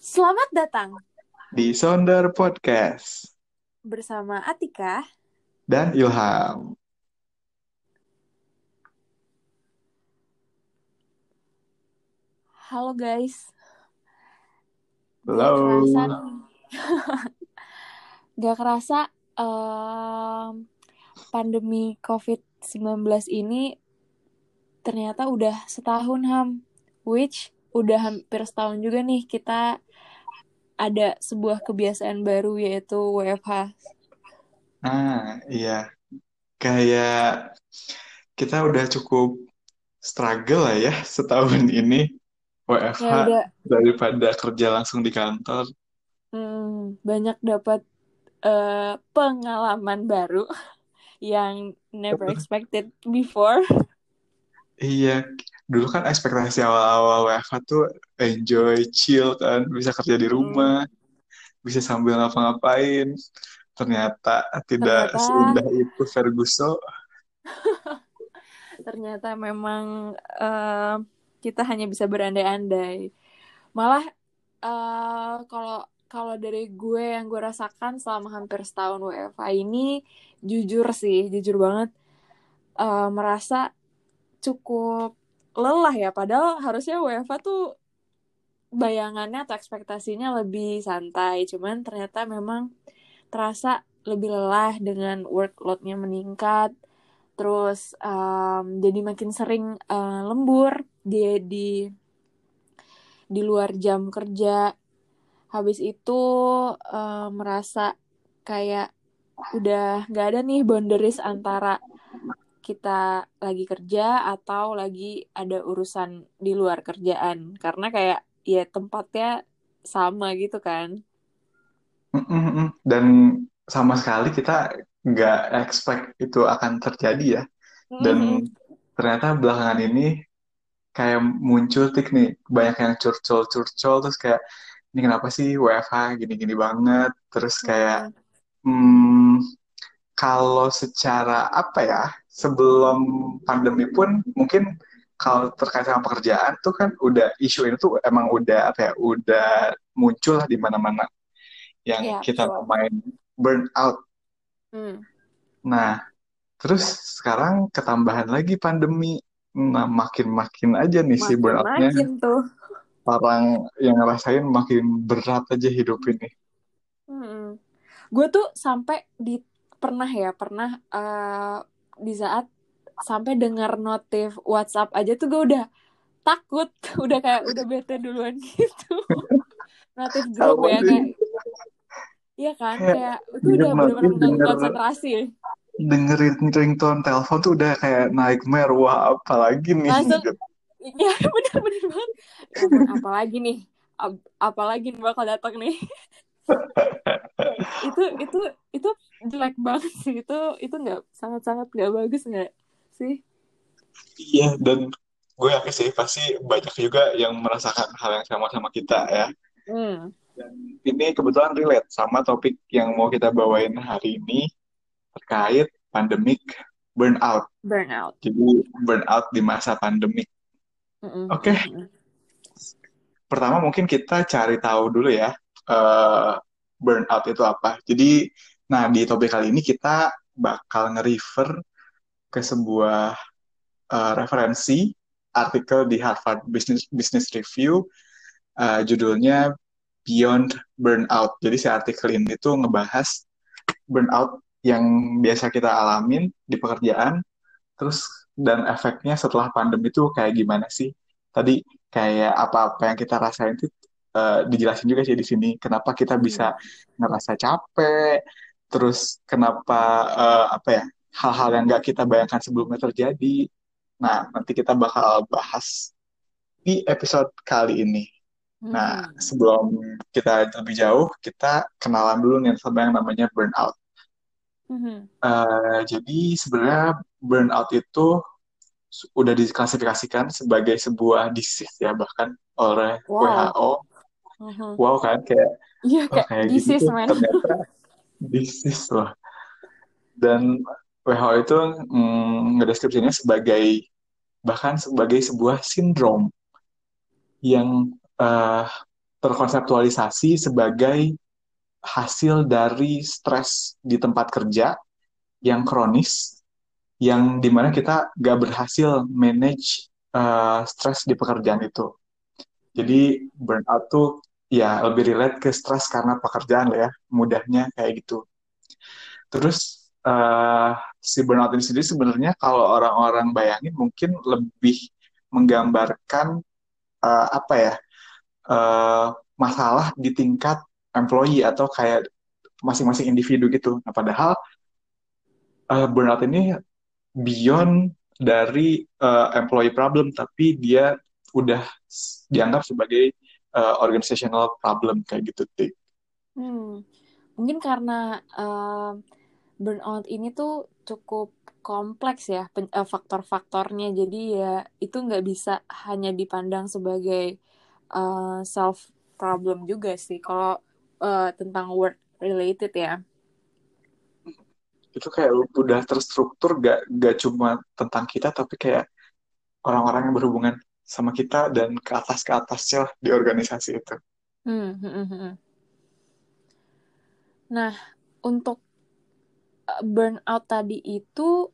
Selamat datang di Sonder Podcast bersama Atika. dan Ilham. Halo guys. Gak Halo. kerasa nih. Gak kerasa em, pandemi COVID-19 ini ternyata udah setahun Ham. Which udah hampir setahun juga nih kita ada sebuah kebiasaan baru yaitu WFH. Nah, iya. Kayak kita udah cukup struggle lah ya setahun ini WFH Ya udah daripada kerja langsung di kantor. hmm, banyak dapat eh, pengalaman baru yang never expected before. Iya, dulu kan ekspektasi awal-awal WFH tuh enjoy, chill kan, bisa kerja di Hmm, rumah, bisa sambil ngapa-ngapain. Ternyata tidak ternyata seindah itu Ferguson. ternyata memang eh, kita hanya bisa berandai-andai. Malah eh, kalau kalau dari gue yang gue rasakan selama hampir setahun WFH ini jujur sih, jujur banget eh, merasa cukup lelah ya. Padahal harusnya WFH tuh bayangannya atau ekspektasinya lebih santai. Cuman ternyata memang terasa lebih lelah dengan workload-nya meningkat. Terus em, jadi makin sering eh, lembur dia di di luar jam kerja. Habis itu eh, merasa kayak udah nggak ada nih boundaries antara kita lagi kerja atau lagi ada urusan di luar kerjaan. Karena kayak ya tempatnya sama gitu kan. Dan sama sekali kita nggak expect itu akan terjadi ya. Dan ternyata belakangan ini kayak muncul tik nih, banyak yang curcol-curcol, terus kayak, ini kenapa sih WFH gini-gini banget? Terus kayak, Mm. hmm, kalau secara apa ya, sebelum pandemi pun mungkin kalau terkait sama pekerjaan tuh kan udah isu ini tuh emang udah apa ya, udah muncul lah di mana-mana yang Ya, kita betul. namain burnout. Hmm. Nah, terus sekarang ketambahan lagi pandemi. Nah, makin-makin aja nih si burnoutnya. Makin-makin tuh. Orang yang ngerasain makin berat aja hidup ini. Hmm. Gue tuh sampai di pernah ya pernah eh, di saat sampai dengar notif WhatsApp aja tuh gue udah takut, udah kayak udah bete duluan gitu. Notif grup ya kayak iya kan Kayak itu udah benar-benar konsentrasi. dengerin ringtone telepon tuh udah kayak nightmare. Wah, apalagi nih. Langsung ya bener-bener banget. Ya ampun, apalagi nih? Ap- apalagi nih bakal datang nih? itu itu itu jelek banget sih itu itu nggak sangat-sangat nggak bagus nggak sih Iya, dan gue yakin sih pasti banyak juga yang merasakan hal yang sama sama kita ya. hmm. Dan ini kebetulan relate sama topik yang mau kita bawain hari ini terkait pandemic burnout. burnout Jadi burnout di masa pandemik. Mm-mm, Oke, mm-mm. pertama mungkin kita cari tahu dulu ya eh, burnout itu apa. Jadi, nah di topik kali ini kita bakal nge-refer ke sebuah eh, referensi artikel di Harvard Business Business Review eh, judulnya Beyond Burnout. Jadi si artikel ini tuh ngebahas burnout yang biasa kita alamin di pekerjaan, terus dan efeknya setelah pandemi itu kayak gimana sih? Tadi kayak apa-apa yang kita rasain itu eh, dijelasin juga sih di sini. Kenapa kita bisa Hmm. ngerasa capek, terus kenapa eh, apa ya hal-hal yang nggak kita bayangkan sebelumnya terjadi. Nah, nanti kita bakal bahas di episode kali ini. Nah, Hmm. sebelum kita lebih jauh, kita kenalan dulu nih sama yang namanya burnout. Eh, jadi sebenarnya burnout itu udah diklasifikasikan sebagai sebuah disease ya bahkan oleh wow WHO. Mhm. Wow kan kayak iya oh kayak this gini is man ternyata disease loh. Dan WHO itu mm, ngedeskripsinya sebagai bahkan sebagai sebuah sindrom yang eh, terkonseptualisasi sebagai hasil dari stres di tempat kerja yang kronis, yang di mana kita gak berhasil manage uh, stres di pekerjaan itu. Jadi burnout tuh ya lebih relate ke stres karena pekerjaan lah ya, mudahnya kayak gitu. Terus uh, si burnout ini sendiri sebenarnya kalau orang-orang bayangin mungkin lebih menggambarkan uh, apa ya uh, masalah di tingkat employee atau kayak masing-masing individu gitu. Nah, padahal uh, burnout ini beyond dari uh, employee problem, tapi dia udah dianggap sebagai uh, organizational problem kayak gitu, Tik. Hmm. Mungkin karena uh, burnout ini tuh cukup kompleks ya faktor-faktornya, jadi ya itu nggak bisa hanya dipandang sebagai uh, self problem juga sih. Kalau uh, tentang work related ya itu kayak udah terstruktur gak gak cuma tentang kita tapi kayak orang-orang yang berhubungan sama kita dan ke atas ke atasnya di organisasi itu. Hmm, hmm, hmm, hmm. Nah, untuk eh, burnout tadi itu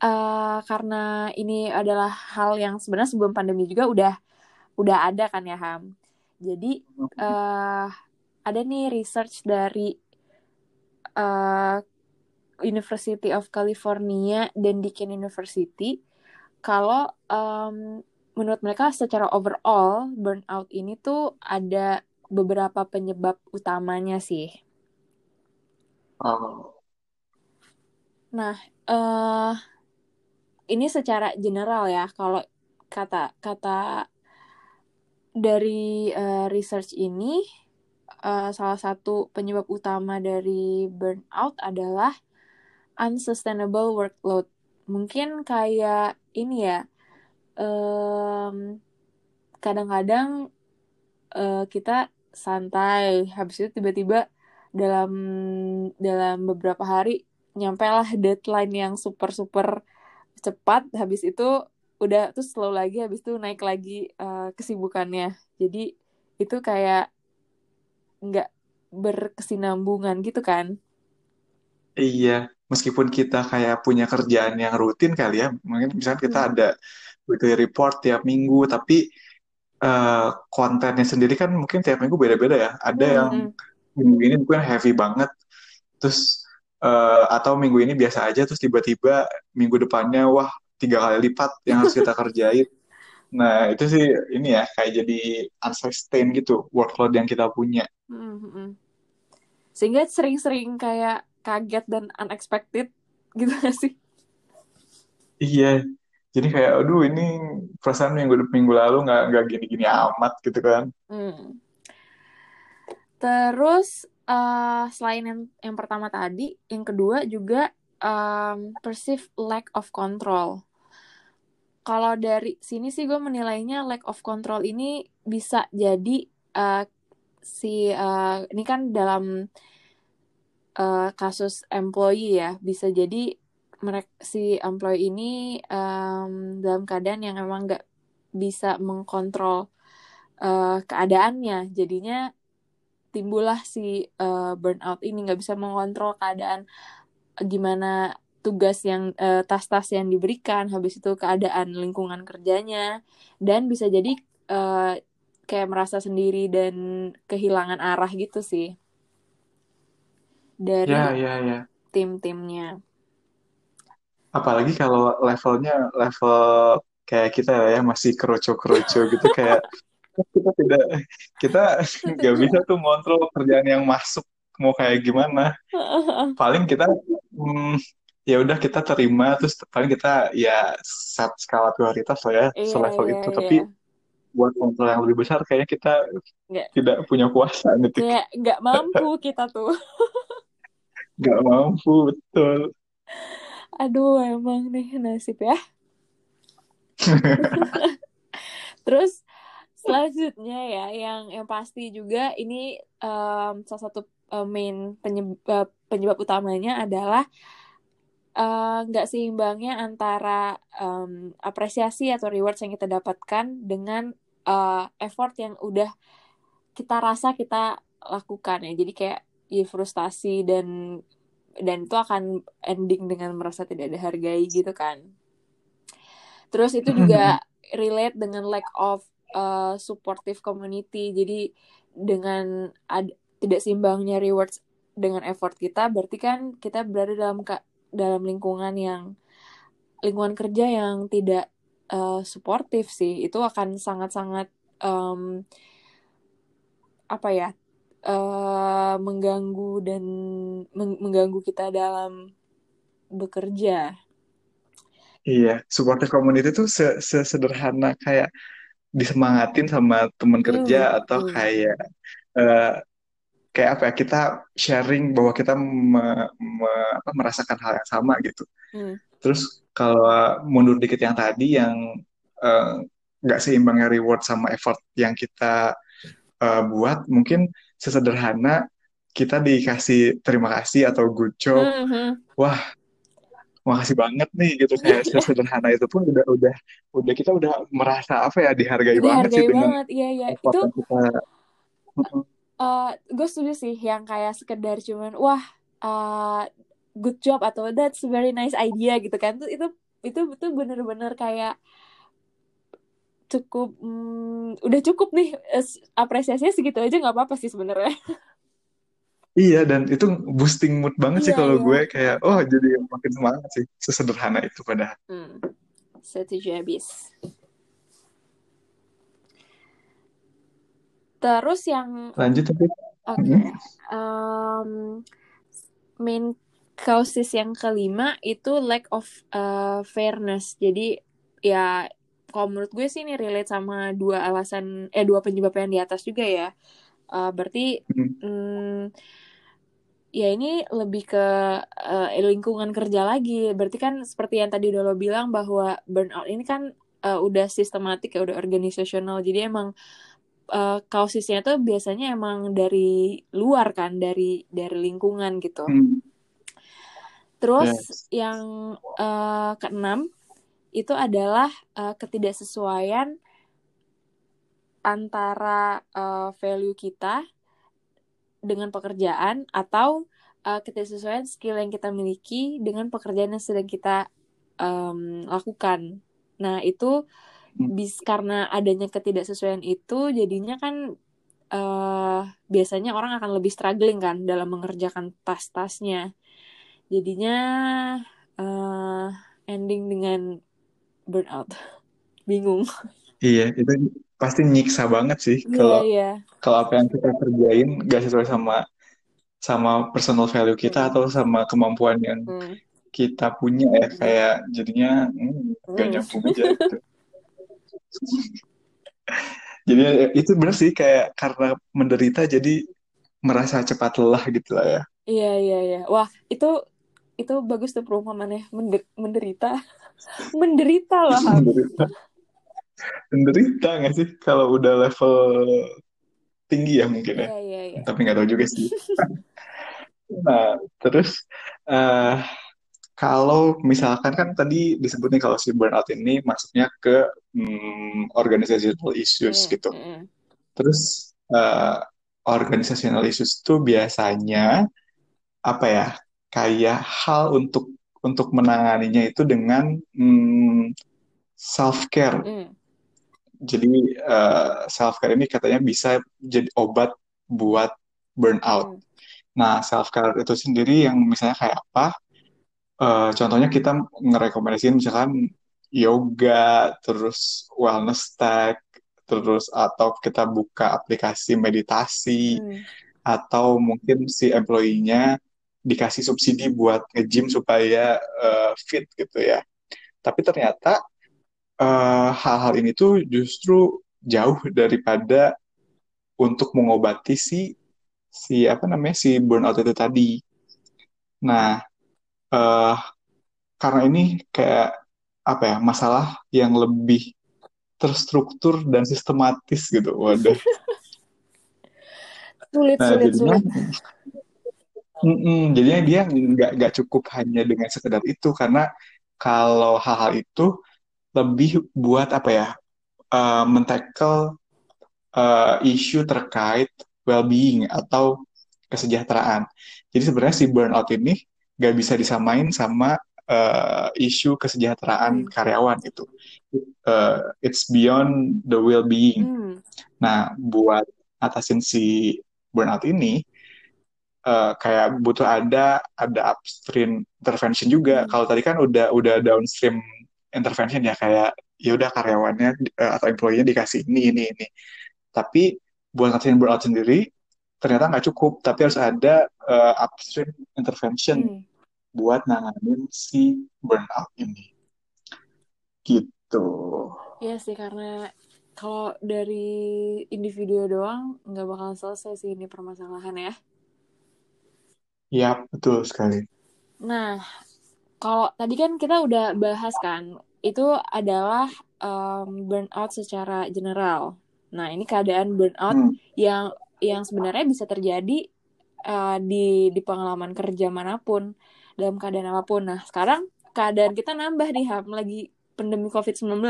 uh, karena ini adalah hal yang sebenarnya sebelum pandemi juga udah udah ada kan ya Ham. Jadi uh, ada nih research dari uh, University of California dan Deakin University kalau um, menurut mereka secara overall burnout ini tuh ada beberapa penyebab utamanya sih. Oh. Nah, uh, ini secara general ya kalau kata kata dari uh, research ini uh, salah satu penyebab utama dari burnout adalah unsustainable workload. Mungkin kayak ini ya, um, kadang-kadang uh, kita santai, habis itu tiba-tiba dalam dalam beberapa hari nyampe lah deadline yang super super cepat, habis itu udah tuh slow lagi, habis itu naik lagi uh, kesibukannya. Jadi itu kayak nggak berkesinambungan gitu kan iya meskipun kita kayak punya kerjaan yang rutin kali ya mungkin misalnya kita hmm. ada weekly report tiap minggu tapi uh, kontennya sendiri kan mungkin tiap minggu beda-beda ya ada hmm. yang hmm. minggu ini mungkin heavy banget terus uh, atau minggu ini biasa aja terus tiba-tiba minggu depannya wah tiga kali lipat yang harus kita kerjain Nah, itu sih ini ya kayak jadi unsustain gitu workload yang kita punya. Mm-hmm. Sehingga sering-sering kayak kaget dan unexpected gitu gak sih? Iya. Jadi kayak aduh ini perasaan minggu minggu lalu nggak nggak gini-gini amat gitu kan. Mm. Terus uh, selain yang yang pertama tadi, yang kedua juga um, perceive lack of control kalau dari sini sih gue menilainya lack of control ini bisa jadi uh, si uh, ini kan dalam uh, kasus employee ya bisa jadi mereka si employee ini um, dalam keadaan yang emang nggak bisa mengkontrol uh, keadaannya jadinya timbullah si uh, burnout ini nggak bisa mengontrol keadaan gimana tugas yang uh, tas-tas yang diberikan, habis itu keadaan lingkungan kerjanya, dan bisa jadi uh, kayak merasa sendiri dan kehilangan arah gitu sih dari ya, ya, ya. tim-timnya. Apalagi kalau levelnya level kayak kita ya masih keroco-keroco gitu kayak kita tidak kita nggak bisa tuh ngontrol kerjaan yang masuk mau kayak gimana. Paling kita hmm, ya udah kita terima terus paling kita ya set skala prioritas lah ya iya, selevel iya, itu iya. tapi buat kontrol yang lebih besar kayaknya kita nggak. tidak punya kuasa gitu kayak nggak mampu kita tuh nggak mampu betul aduh emang nih nasib ya. Terus selanjutnya ya yang yang pasti juga ini um, salah satu uh, main penyebab, uh, penyebab utamanya adalah Eh, nggak uh, seimbangnya antara um, apresiasi atau rewards yang kita dapatkan dengan uh, effort yang udah kita rasa kita lakukan ya. Jadi kayak ya frustasi dan dan itu akan ending dengan merasa tidak dihargai gitu kan. Terus itu juga relate dengan lack of uh, supportive community. Jadi dengan ad, tidak seimbangnya rewards dengan effort kita berarti kan kita berada dalam dalam lingkungan yang lingkungan kerja yang tidak uh, suportif sih. Itu akan sangat-sangat um, apa ya uh, mengganggu dan meng mengganggu kita dalam bekerja. Iya, supportive community itu sederhana kayak disemangatin sama teman kerja hmm, atau hmm. kayak uh, kayak apa ya kita sharing bahwa kita me, me, apa, merasakan hal yang sama gitu. Hmm. Terus kalau mundur dikit yang tadi yang eh, nggak uh, seimbangnya reward sama effort yang kita uh, buat, mungkin sesederhana kita dikasih terima kasih atau good job, hmm. wah makasih banget nih gitu kayak sesederhana itu pun udah udah udah kita udah merasa apa ya dihargai, dihargai banget sih banget. Iya, iya. itu kita uh, gue setuju sih yang kayak sekedar cuman wah uh, good job atau that's very nice idea gitu kan itu itu itu betul bener-bener kayak cukup hmm, udah cukup nih apresiasinya segitu aja nggak apa-apa sih sebenarnya Iya dan itu boosting mood banget iya, sih kalau iya. gue kayak oh jadi makin semangat sih sesederhana itu pada. Hmm. Setuju habis. Terus yang lanjut tapi oke okay. hmm. um, main causes yang kelima itu lack of uh, fairness. Jadi ya kalau menurut gue sih ini relate sama dua alasan eh dua penyebab yang di atas juga ya. Uh, berarti hmm. Hmm, ya ini lebih ke uh, lingkungan kerja lagi. Berarti kan seperti yang tadi udah lo bilang bahwa burnout ini kan uh, udah sistematik ya, udah organisasional. Jadi emang uh, kausisnya tuh biasanya emang dari luar kan dari dari lingkungan gitu hmm. terus yes. yang uh, keenam itu adalah uh, ketidaksesuaian antara uh, value kita dengan pekerjaan atau uh, ketidaksesuaian skill yang kita miliki dengan pekerjaan yang sedang kita um, lakukan. Nah itu Hmm. bis karena adanya ketidaksesuaian itu jadinya kan uh, biasanya orang akan lebih struggling kan dalam mengerjakan tas-tasnya jadinya uh, ending dengan burnout bingung iya itu pasti nyiksa banget sih yeah, kalau yeah. kalau apa yang kita kerjain gak sesuai sama sama personal value kita hmm. atau sama kemampuan yang hmm. kita punya ya kayak jadinya hmm, gak hmm. nyambung aja gitu. jadi itu benar sih kayak karena menderita jadi merasa cepat lelah gitu lah ya. Iya iya iya. Wah itu itu bagus tuh perumpamannya Mender menderita menderita loh. menderita. menderita nggak sih kalau udah level tinggi ya mungkin ya. Iya, iya, iya. Tapi nggak tahu juga sih. nah terus uh, kalau misalkan kan tadi disebutnya kalau si burnout ini masuknya ke hmm, organizational issues mm, gitu. Mm. Terus uh, organizational issues itu biasanya apa ya? Kayak hal untuk untuk menanganinya itu dengan hmm, self care. Mm. Jadi uh, eh, self care ini katanya bisa jadi obat buat burnout. Mm. Nah, self care itu sendiri yang misalnya kayak apa? Uh, contohnya kita ngerekomendasiin misalkan yoga, terus wellness tag, terus atau kita buka aplikasi meditasi, hmm. atau mungkin si employee-nya dikasih subsidi buat nge-gym supaya uh, fit gitu ya. Tapi ternyata uh, hal-hal ini tuh justru jauh daripada untuk mengobati si si apa namanya si burnout itu tadi. Nah, uh, karena ini kayak apa ya masalah yang lebih terstruktur dan sistematis gitu waduh sulit nah, sulit jadinya, sulit mm -mm, jadinya dia nggak nggak cukup hanya dengan sekedar itu karena kalau hal-hal itu lebih buat apa ya uh, eh, mentackle uh, isu terkait well-being atau kesejahteraan. Jadi sebenarnya si burnout ini gak bisa disamain sama uh, isu kesejahteraan Hmm. karyawan itu. Uh, it's beyond the well-being. Hmm. Nah, buat atasin si burnout ini, uh, kayak butuh ada ada upstream intervention juga. Hmm. Kalau tadi kan udah udah downstream intervention ya kayak ya udah karyawannya uh, atau employee-nya dikasih ini ini ini. Tapi buat ngatasin burnout sendiri ternyata nggak cukup, tapi harus ada uh, upstream intervention Hmm. buat nanganin si burnout ini. Gitu. Iya sih karena kalau dari individu doang nggak bakal selesai sih ini permasalahan ya. Ya, betul sekali. Nah, kalau tadi kan kita udah bahas kan, itu adalah um, burnout secara general. Nah, ini keadaan burnout Hmm. yang yang sebenarnya bisa terjadi uh, di di pengalaman kerja mana pun dalam keadaan apa pun. Nah, sekarang keadaan kita nambah nih Ham lagi pandemi COVID-19.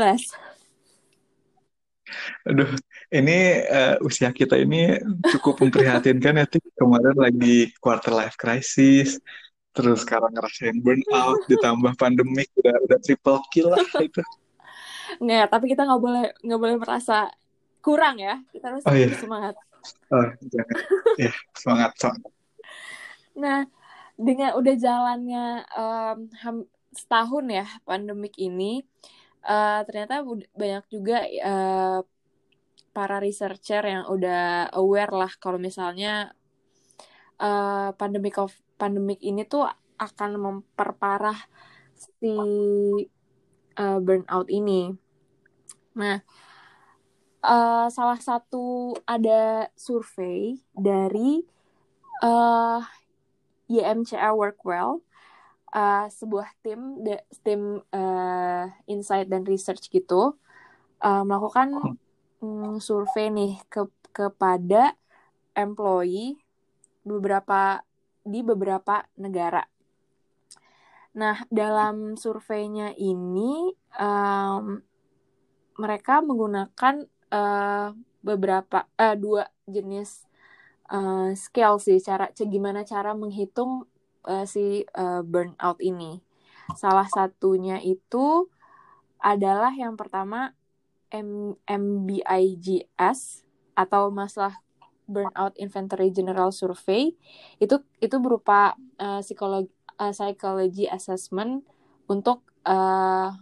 Aduh, ini uh, usia kita ini cukup memprihatinkan ya, Tik. Kemarin lagi quarter life crisis, terus sekarang ngerasain burnout, ditambah pandemik, udah udah triple kill lah itu. Nggak, tapi kita nggak boleh nggak boleh merasa kurang ya. Kita harus Oh iya, semangat. oh jangan, ya semangat semangat. Nah, dengan udah jalannya um, setahun ya pandemik ini, uh, ternyata banyak juga uh, para researcher yang udah aware lah kalau misalnya uh, pandemik of pandemik ini tuh akan memperparah si uh, burnout ini. Nah, uh, salah satu ada survei dari uh, YMCA Workwell, uh, sebuah tim de- tim uh, insight dan research gitu uh, melakukan mm, survei nih ke kepada employee beberapa di beberapa negara. Nah, dalam surveinya ini um, mereka menggunakan uh, beberapa uh, dua jenis uh, scale sih cara gimana cara menghitung uh, si uh, burnout ini. Salah satunya itu adalah yang pertama MBIGS atau masalah Burnout Inventory General Survey itu itu berupa uh, psikologi uh, psychology assessment untuk uh,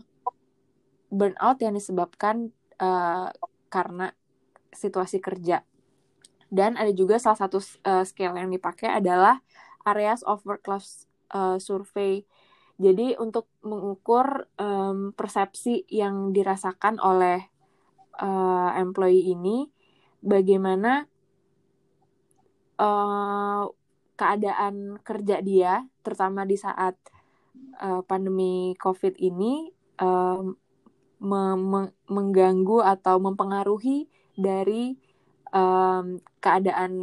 burnout yang disebabkan uh, karena situasi kerja. Dan ada juga salah satu uh, scale yang dipakai adalah areas of work life uh, survey. Jadi untuk mengukur um, persepsi yang dirasakan oleh uh, employee ini, bagaimana uh, keadaan kerja dia, terutama di saat uh, pandemi COVID ini, me- mengganggu atau mempengaruhi dari um, keadaan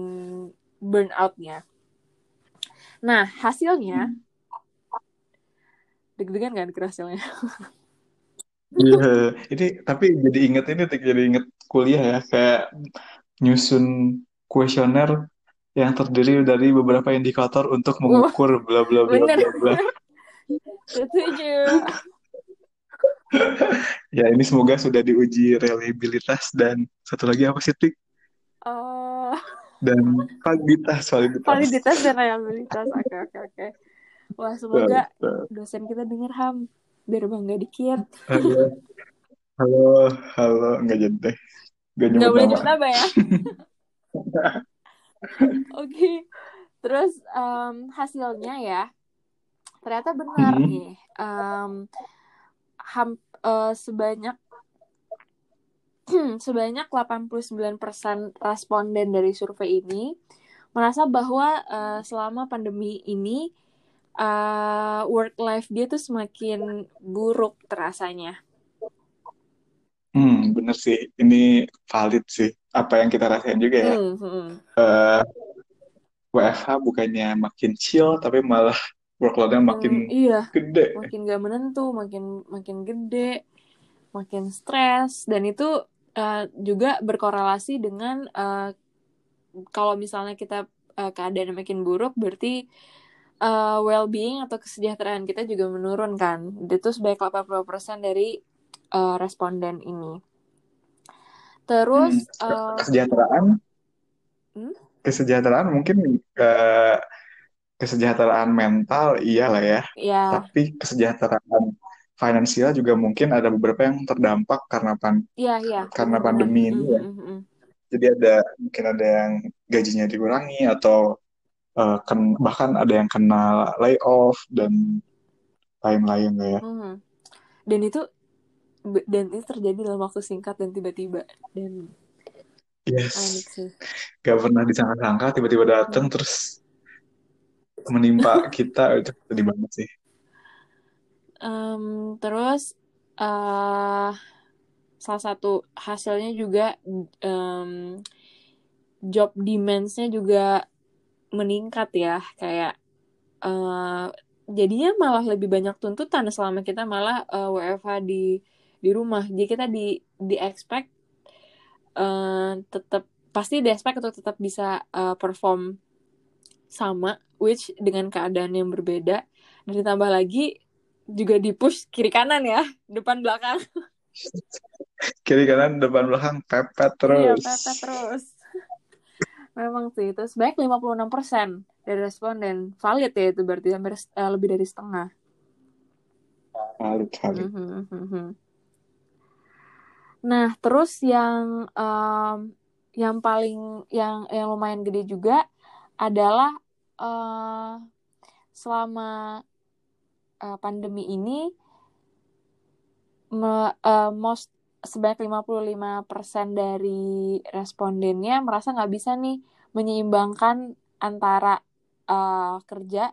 burnout-nya. Nah, hasilnya, deg-degan kan denger hasilnya? Iya, ini tapi jadi inget ini, jadi inget kuliah ya, kayak nyusun kuesioner yang terdiri dari beberapa indikator untuk mengukur bla bla bla bla bla. setuju. Ya, ini semoga sudah diuji reliabilitas dan satu lagi apa sih, Tik? Uh, Dan validitas, validitas. validitas dan reliabilitas. Oke, oke, oke. Wah, semoga dosen kita denger Ham, biar bangga dikit. Halo, halo, halo, nggak jadi deh, nggak nyebut boleh nyebut nama ya. Oke. Terus um, hasilnya ya, ternyata benar Hmm. nih. Um, ham, eh, sebanyak sebanyak 89% responden dari survei ini merasa bahwa eh, selama pandemi ini eh, work life dia tuh semakin buruk terasanya. Hmm, bener sih, ini valid sih. Apa yang kita rasain juga ya. Hmm, hmm. Eh, WFH bukannya makin chill, tapi malah workload-nya Hmm, makin iya, gede. makin gak menentu, makin makin gede, makin stres dan itu uh, juga berkorelasi dengan uh, kalau misalnya kita uh, keadaan makin buruk berarti uh, well-being atau kesejahteraan kita juga menurun kan. Itu sebanyak 80% dari uh, responden ini. Terus hmm, uh, kesejahteraan hmm? kesejahteraan mungkin uh, kesejahteraan mental iyalah ya. Yeah. Tapi kesejahteraan finansial juga mungkin ada beberapa yang terdampak karena pan yeah, yeah. karena pandemi ini ya. Mm -hmm. Jadi ada mungkin ada yang gajinya dikurangi atau uh, ken, bahkan ada yang kena layoff dan lain-lain ya. Mm. Dan itu dan itu terjadi dalam waktu singkat dan tiba-tiba dan yes gak pernah disangka-sangka tiba-tiba datang hmm. terus menimpa kita itu sedih banget sih um, terus uh, salah satu hasilnya juga um, job demandsnya juga meningkat ya. Kayak uh, jadinya malah lebih banyak tuntutan selama kita malah uh, WFH di di rumah. Jadi kita di di expect uh, tetap pasti di expect untuk tetap bisa uh, perform sama which dengan keadaan yang berbeda. Dan ditambah lagi juga di push kiri kanan ya depan belakang. Kiri kanan depan belakang pepet terus iya pepet terus. memang sih itu sebanyak 56% dari responden valid ya itu berarti hampir uh, lebih dari setengah. Valid valid. Mm -hmm. Nah, terus yang um, yang paling yang yang lumayan gede juga adalah uh, selama uh, pandemi ini me, uh, most sebanyak 55% dari respondennya merasa nggak bisa nih menyeimbangkan antara uh, kerja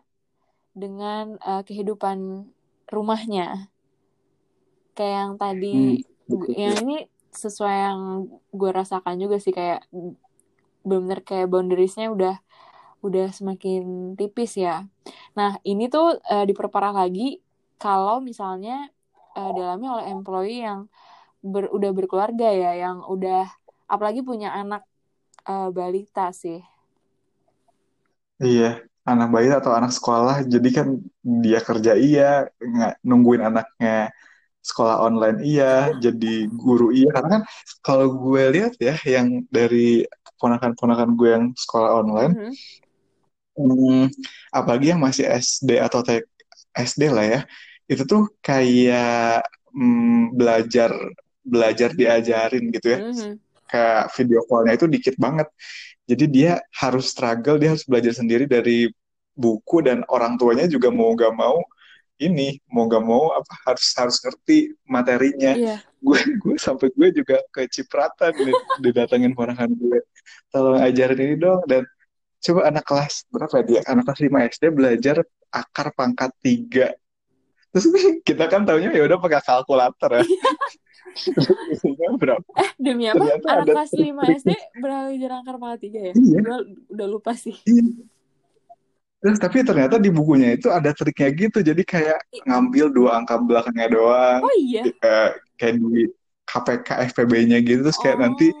dengan uh, kehidupan rumahnya. Kayak yang tadi hmm yang ini sesuai yang gue rasakan juga sih kayak bener kayak boundariesnya udah udah semakin tipis ya. Nah ini tuh uh, diperparah lagi kalau misalnya uh, dialami oleh employee yang ber, udah berkeluarga ya, yang udah apalagi punya anak uh, balita sih. Iya, anak balita atau anak sekolah, jadi kan dia kerja iya, nggak nungguin anaknya sekolah online iya, jadi guru iya. Karena kan kalau gue lihat ya, yang dari ponakan-ponakan gue yang sekolah online, mm -hmm. Hmm, apalagi yang masih SD atau SD lah ya, itu tuh kayak hmm, belajar belajar diajarin gitu ya. Mm -hmm. Kayak video callnya itu dikit banget. Jadi dia harus struggle, dia harus belajar sendiri dari buku dan orang tuanya juga mau gak mau ini mau gak mau apa harus harus ngerti materinya yeah. gue gue sampai gue juga kecipratan didatengin ponakan gue tolong ajarin ini dong dan coba anak kelas berapa dia anak kelas 5 SD belajar akar pangkat tiga terus kita kan taunya ya udah pakai kalkulator ya berapa? Eh demi apa? Ternyata anak kelas 5 SD belajar akar pangkat tiga ya? Iya. Gue udah lupa sih. Iya Terus tapi ternyata di bukunya itu ada triknya gitu. Jadi kayak ngambil dua angka belakangnya doang. Oh iya. Kayak, kayak di KPK FPB-nya gitu terus kayak oh. nanti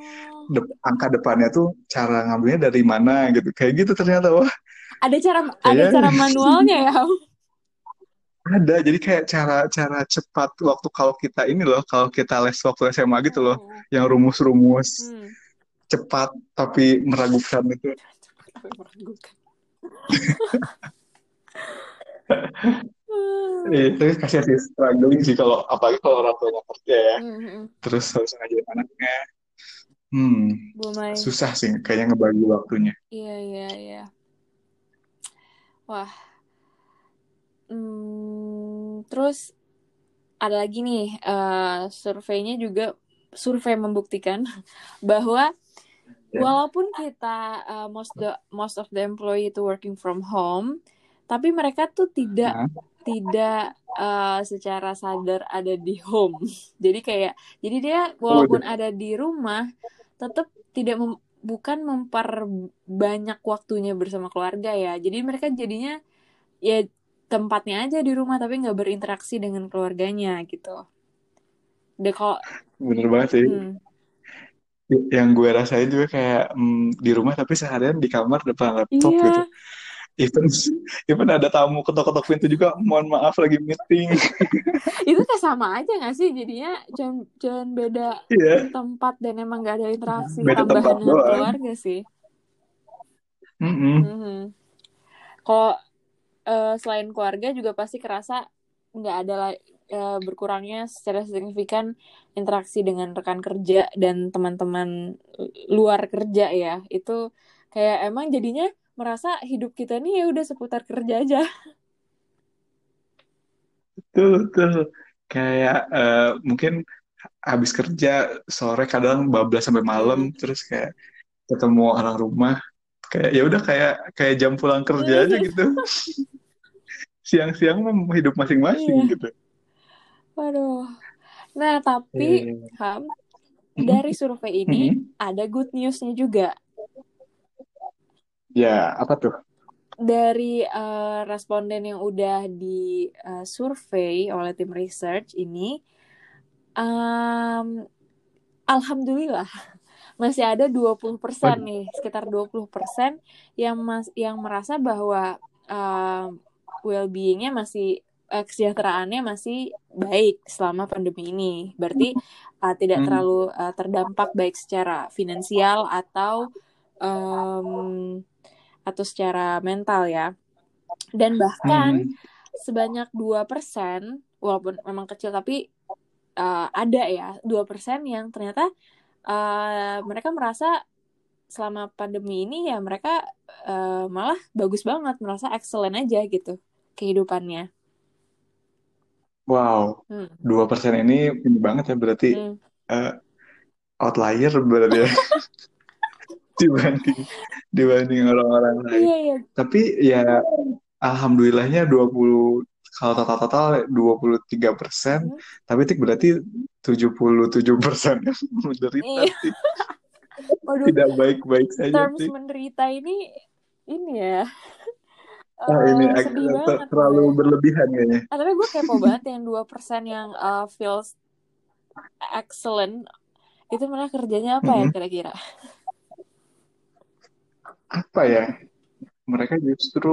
de angka depannya tuh cara ngambilnya dari mana gitu. Kayak gitu ternyata wah. Ada cara ada cara manualnya ya. Ada, jadi kayak cara-cara cepat waktu kalau kita ini loh, kalau kita les waktu SMA gitu loh, oh. yang rumus-rumus hmm. cepat tapi meragukan itu. Cepat tapi meragukan Iya, terus kasih sih struggling sih kalau apalagi kalau orang tuanya kerja ya. Mm-hmm. Terus harus ngajarin anaknya. Hmm, Bumai. susah sih kayaknya ngebagi waktunya. Iya, iya, iya. Wah. Hmm, terus ada lagi nih, uh, surveinya juga survei membuktikan bahwa yeah. walaupun kita uh, most the most of the employee itu working from home tapi mereka tuh tidak uh. tidak uh, secara sadar ada di home jadi kayak jadi dia walaupun oh, ada di rumah tetap tidak mem bukan memperbanyak waktunya bersama keluarga ya. Jadi mereka jadinya ya tempatnya aja di rumah tapi nggak berinteraksi dengan keluarganya gitu. Deh kalau bener banget sih. Hmm. Yang gue rasain juga kayak mm, di rumah tapi seharian di kamar depan laptop gitu. Even even ada tamu ketok-ketok pintu juga, mohon maaf lagi meeting. itu kayak sama aja gak sih jadinya cuman, cuman beda Iya, tempat dan emang gak ada interaksi beda tambahan dengan doang. keluarga sih. Mm-mm. Mhm. Kalau eh, selain keluarga juga pasti kerasa nggak ada eh, berkurangnya secara signifikan interaksi dengan rekan kerja dan teman-teman luar kerja ya. Itu kayak emang jadinya merasa hidup kita nih ya udah seputar kerja aja. Betul, betul. Kayak eh, mungkin habis kerja sore kadang bablas sampai malam, Hmm. terus kayak ketemu orang rumah, kayak ya udah kayak kayak jam pulang kerja aja gitu. Siang-siang mah hidup masing-masing Iya. gitu. Waduh. Nah, tapi Eh, Ham, dari survei ini mm-mm. ada good news-nya juga. Ya, apa tuh? Dari eh, responden yang udah di eh, survei oleh tim research ini, em, alhamdulillah masih ada 20% Waduh. nih, sekitar 20% yang mas yang merasa bahwa em, well-being-nya masih eh, kesejahteraannya masih baik selama pandemi ini. Berarti uh, tidak Hmm. terlalu uh, terdampak baik secara finansial atau em, atau secara mental ya. Dan bahkan Hmm. sebanyak 2%, walaupun memang kecil tapi uh, ada ya, 2% yang ternyata uh, mereka merasa selama pandemi ini ya mereka uh, malah bagus banget, merasa excellent aja gitu kehidupannya. Wow, Hmm. dua persen ini ini banget ya berarti Hmm. eh, outlier berarti ya dibanding dibanding orang-orang lain. Iya, iya. Tapi ya alhamdulillahnya 20 kalau total-total 23 persen, Hmm. tapi tik berarti 77 persen yang menderita Iya. sih. Waduh, Tidak baik-baik saja terms sih. menderita ini ini ya Ah, ini eh, ag- sedih ter- banget terlalu gue. berlebihan kayaknya. Ah, tapi gue kepo banget yang 2% yang uh, feels excellent itu mereka kerjanya apa ya Mm-mm. kira-kira? Apa ya? Mereka justru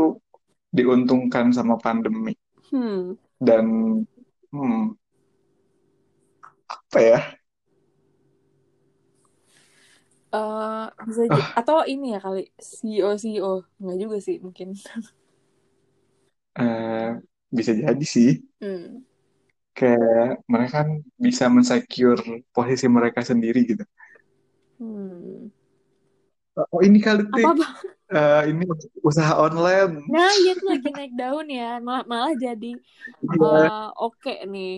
diuntungkan sama pandemi Hmm. dan hmm, apa ya? Eh, bisa Ah, atau ini ya kali CEO CEO nggak juga sih mungkin. eh, bisa jadi sih. Hmm. Kayak mereka kan bisa mensecure posisi mereka sendiri gitu. Hmm. Oh ini kali tik, Apa apa? Eh, ini usaha online. Nah, iya tuh lagi naik daun ya, malah, malah jadi Iya, eh, oke nih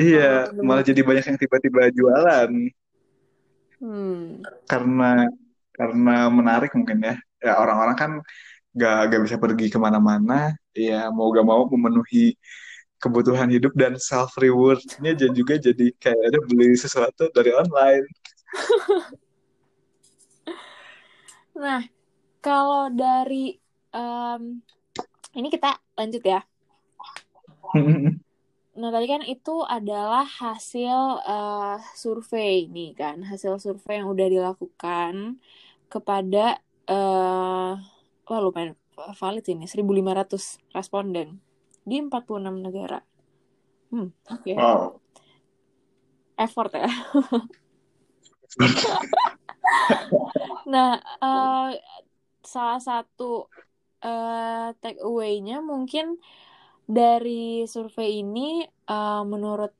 iya, selama malah jadi banyak yang tiba-tiba jualan Hmm. karena karena menarik mungkin ya. Ya orang-orang kan gak, gak bisa pergi ke mana-mana, ya mau gak mau memenuhi kebutuhan hidup dan self rewardnya juga jadi kayak ada beli sesuatu dari online. Nah, kalau dari em, ini kita lanjut ya. Nah, tadi kan itu adalah hasil eh, survei nih kan, hasil survei yang udah dilakukan kepada eh wah lumayan valid ini 1500 responden di 46 negara. Hmm, oke. Wow. Effort ya. Nah, eh, salah satu eh, take away-nya mungkin dari survei ini eh, menurut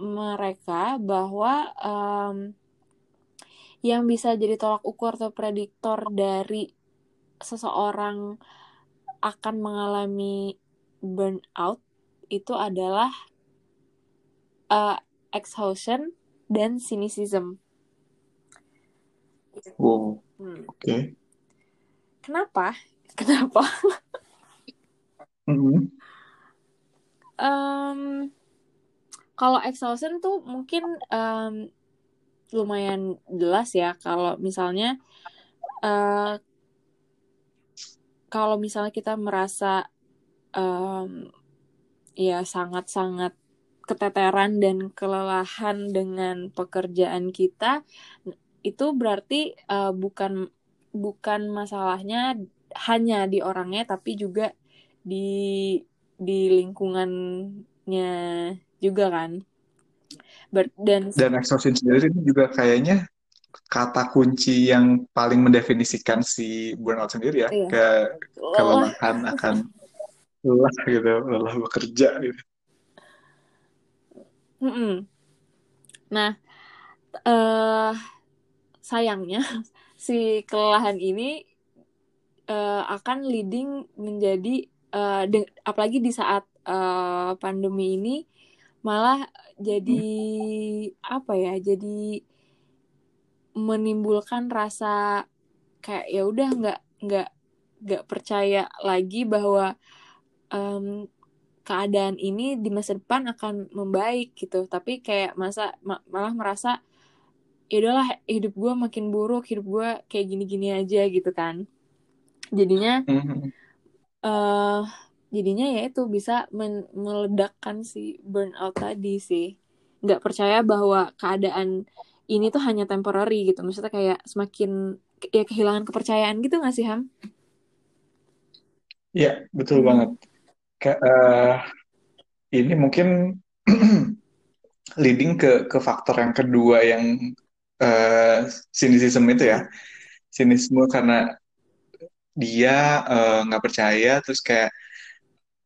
mereka bahwa em, yang bisa jadi tolak ukur atau prediktor dari seseorang akan mengalami burnout itu adalah eh, exhaustion dan cynicism. Wow, Hmm. oke. Kenapa? Kenapa? Mhm. Em, kalau exhaustion tuh mungkin em, lumayan jelas ya kalau misalnya eh, kalau misalnya kita merasa em, ya sangat-sangat keteteran dan kelelahan dengan pekerjaan kita itu berarti uh, bukan bukan masalahnya hanya di orangnya tapi juga di di lingkungannya juga kan Ber dan dan exhaustion sendiri juga kayaknya kata kunci yang paling mendefinisikan si burnout sendiri ya iya. ke kelemahan akan lelah gitu lelah bekerja gitu mm -mm. nah uh, sayangnya si kelelahan ini uh, akan leading menjadi uh, apalagi di saat uh, pandemi ini malah jadi apa ya jadi menimbulkan rasa kayak ya udah nggak nggak nggak percaya lagi bahwa um, keadaan ini di masa depan akan membaik gitu. Tapi kayak masa ma malah merasa ya udahlah hidup gue makin buruk hidup gue kayak gini-gini aja gitu kan jadinya uh, jadinya ya itu bisa meledakkan si burnout tadi sih nggak percaya bahwa keadaan ini tuh hanya temporary gitu maksudnya kayak semakin ya kehilangan kepercayaan gitu nggak sih Ham? Iya betul hmm. banget. Ke, uh, ini mungkin leading ke ke faktor yang kedua yang uh, sinisisme itu ya sinisme karena dia eh, nggak uh, percaya terus kayak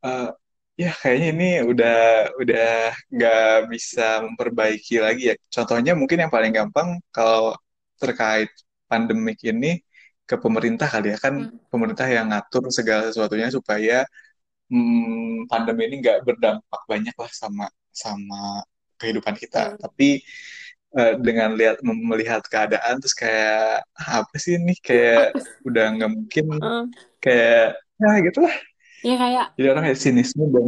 uh, ya kayaknya ini udah udah nggak bisa memperbaiki lagi ya contohnya mungkin yang paling gampang kalau terkait pandemik ini ke pemerintah kali ya kan hmm. pemerintah yang ngatur segala sesuatunya supaya hmm, pandemi ini nggak berdampak banyak lah sama sama kehidupan kita hmm. tapi uh, dengan lihat melihat keadaan terus kayak apa sih ini? Kayak udah nggak mungkin. Uh. kayak ya gitulah. Ya kayak jadi orang kayak sinisme dan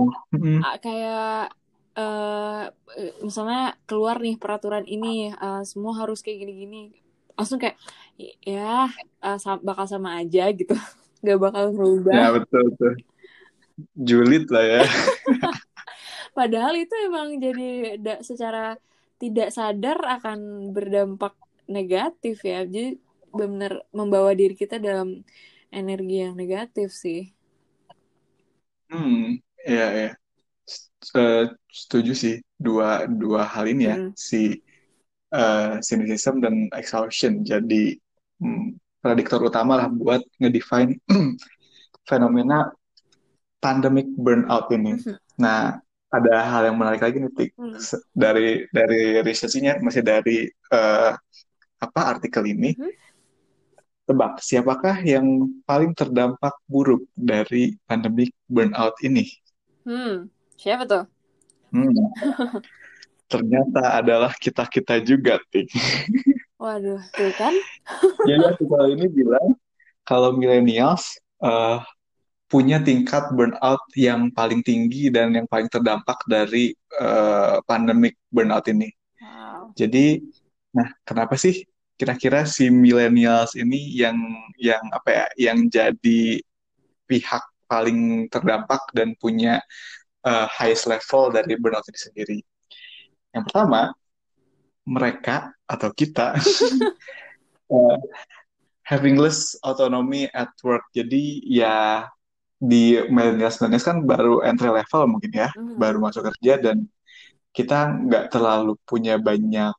kayak uh, misalnya keluar nih peraturan ini uh, semua harus kayak gini-gini. Langsung kayak ya uh, bakal sama aja gitu. Nggak bakal berubah ya betul betul. Julid lah ya. Padahal itu emang jadi secara tidak sadar akan berdampak negatif ya jadi benar membawa diri kita dalam energi yang negatif sih hmm ya ya setuju sih dua dua hal ini ya hmm. si uh, cynicism dan exhaustion jadi hmm, prediktor utama lah buat ngedefine fenomena pandemic burnout ini. Hmm. Nah, ada hal yang menarik lagi nih Tik. Hmm. dari dari researchnya masih dari uh, apa artikel ini hmm. tebak siapakah yang paling terdampak buruk dari pandemi burnout ini hmm siapa tuh hmm. ternyata adalah kita kita juga Tik. waduh tuh kan jadi artikel ini bilang kalau millennials uh, punya tingkat burnout yang paling tinggi dan yang paling terdampak dari uh, pandemic burnout ini. Wow. Jadi, nah kenapa sih kira-kira si millennials ini yang yang apa ya, yang jadi pihak paling terdampak dan punya uh, highest level dari burnout ini sendiri? Yang pertama, mereka atau kita uh, having less autonomy at work. Jadi ya di millennials millennials kan baru entry level mungkin ya, mm. baru masuk kerja dan kita nggak terlalu punya banyak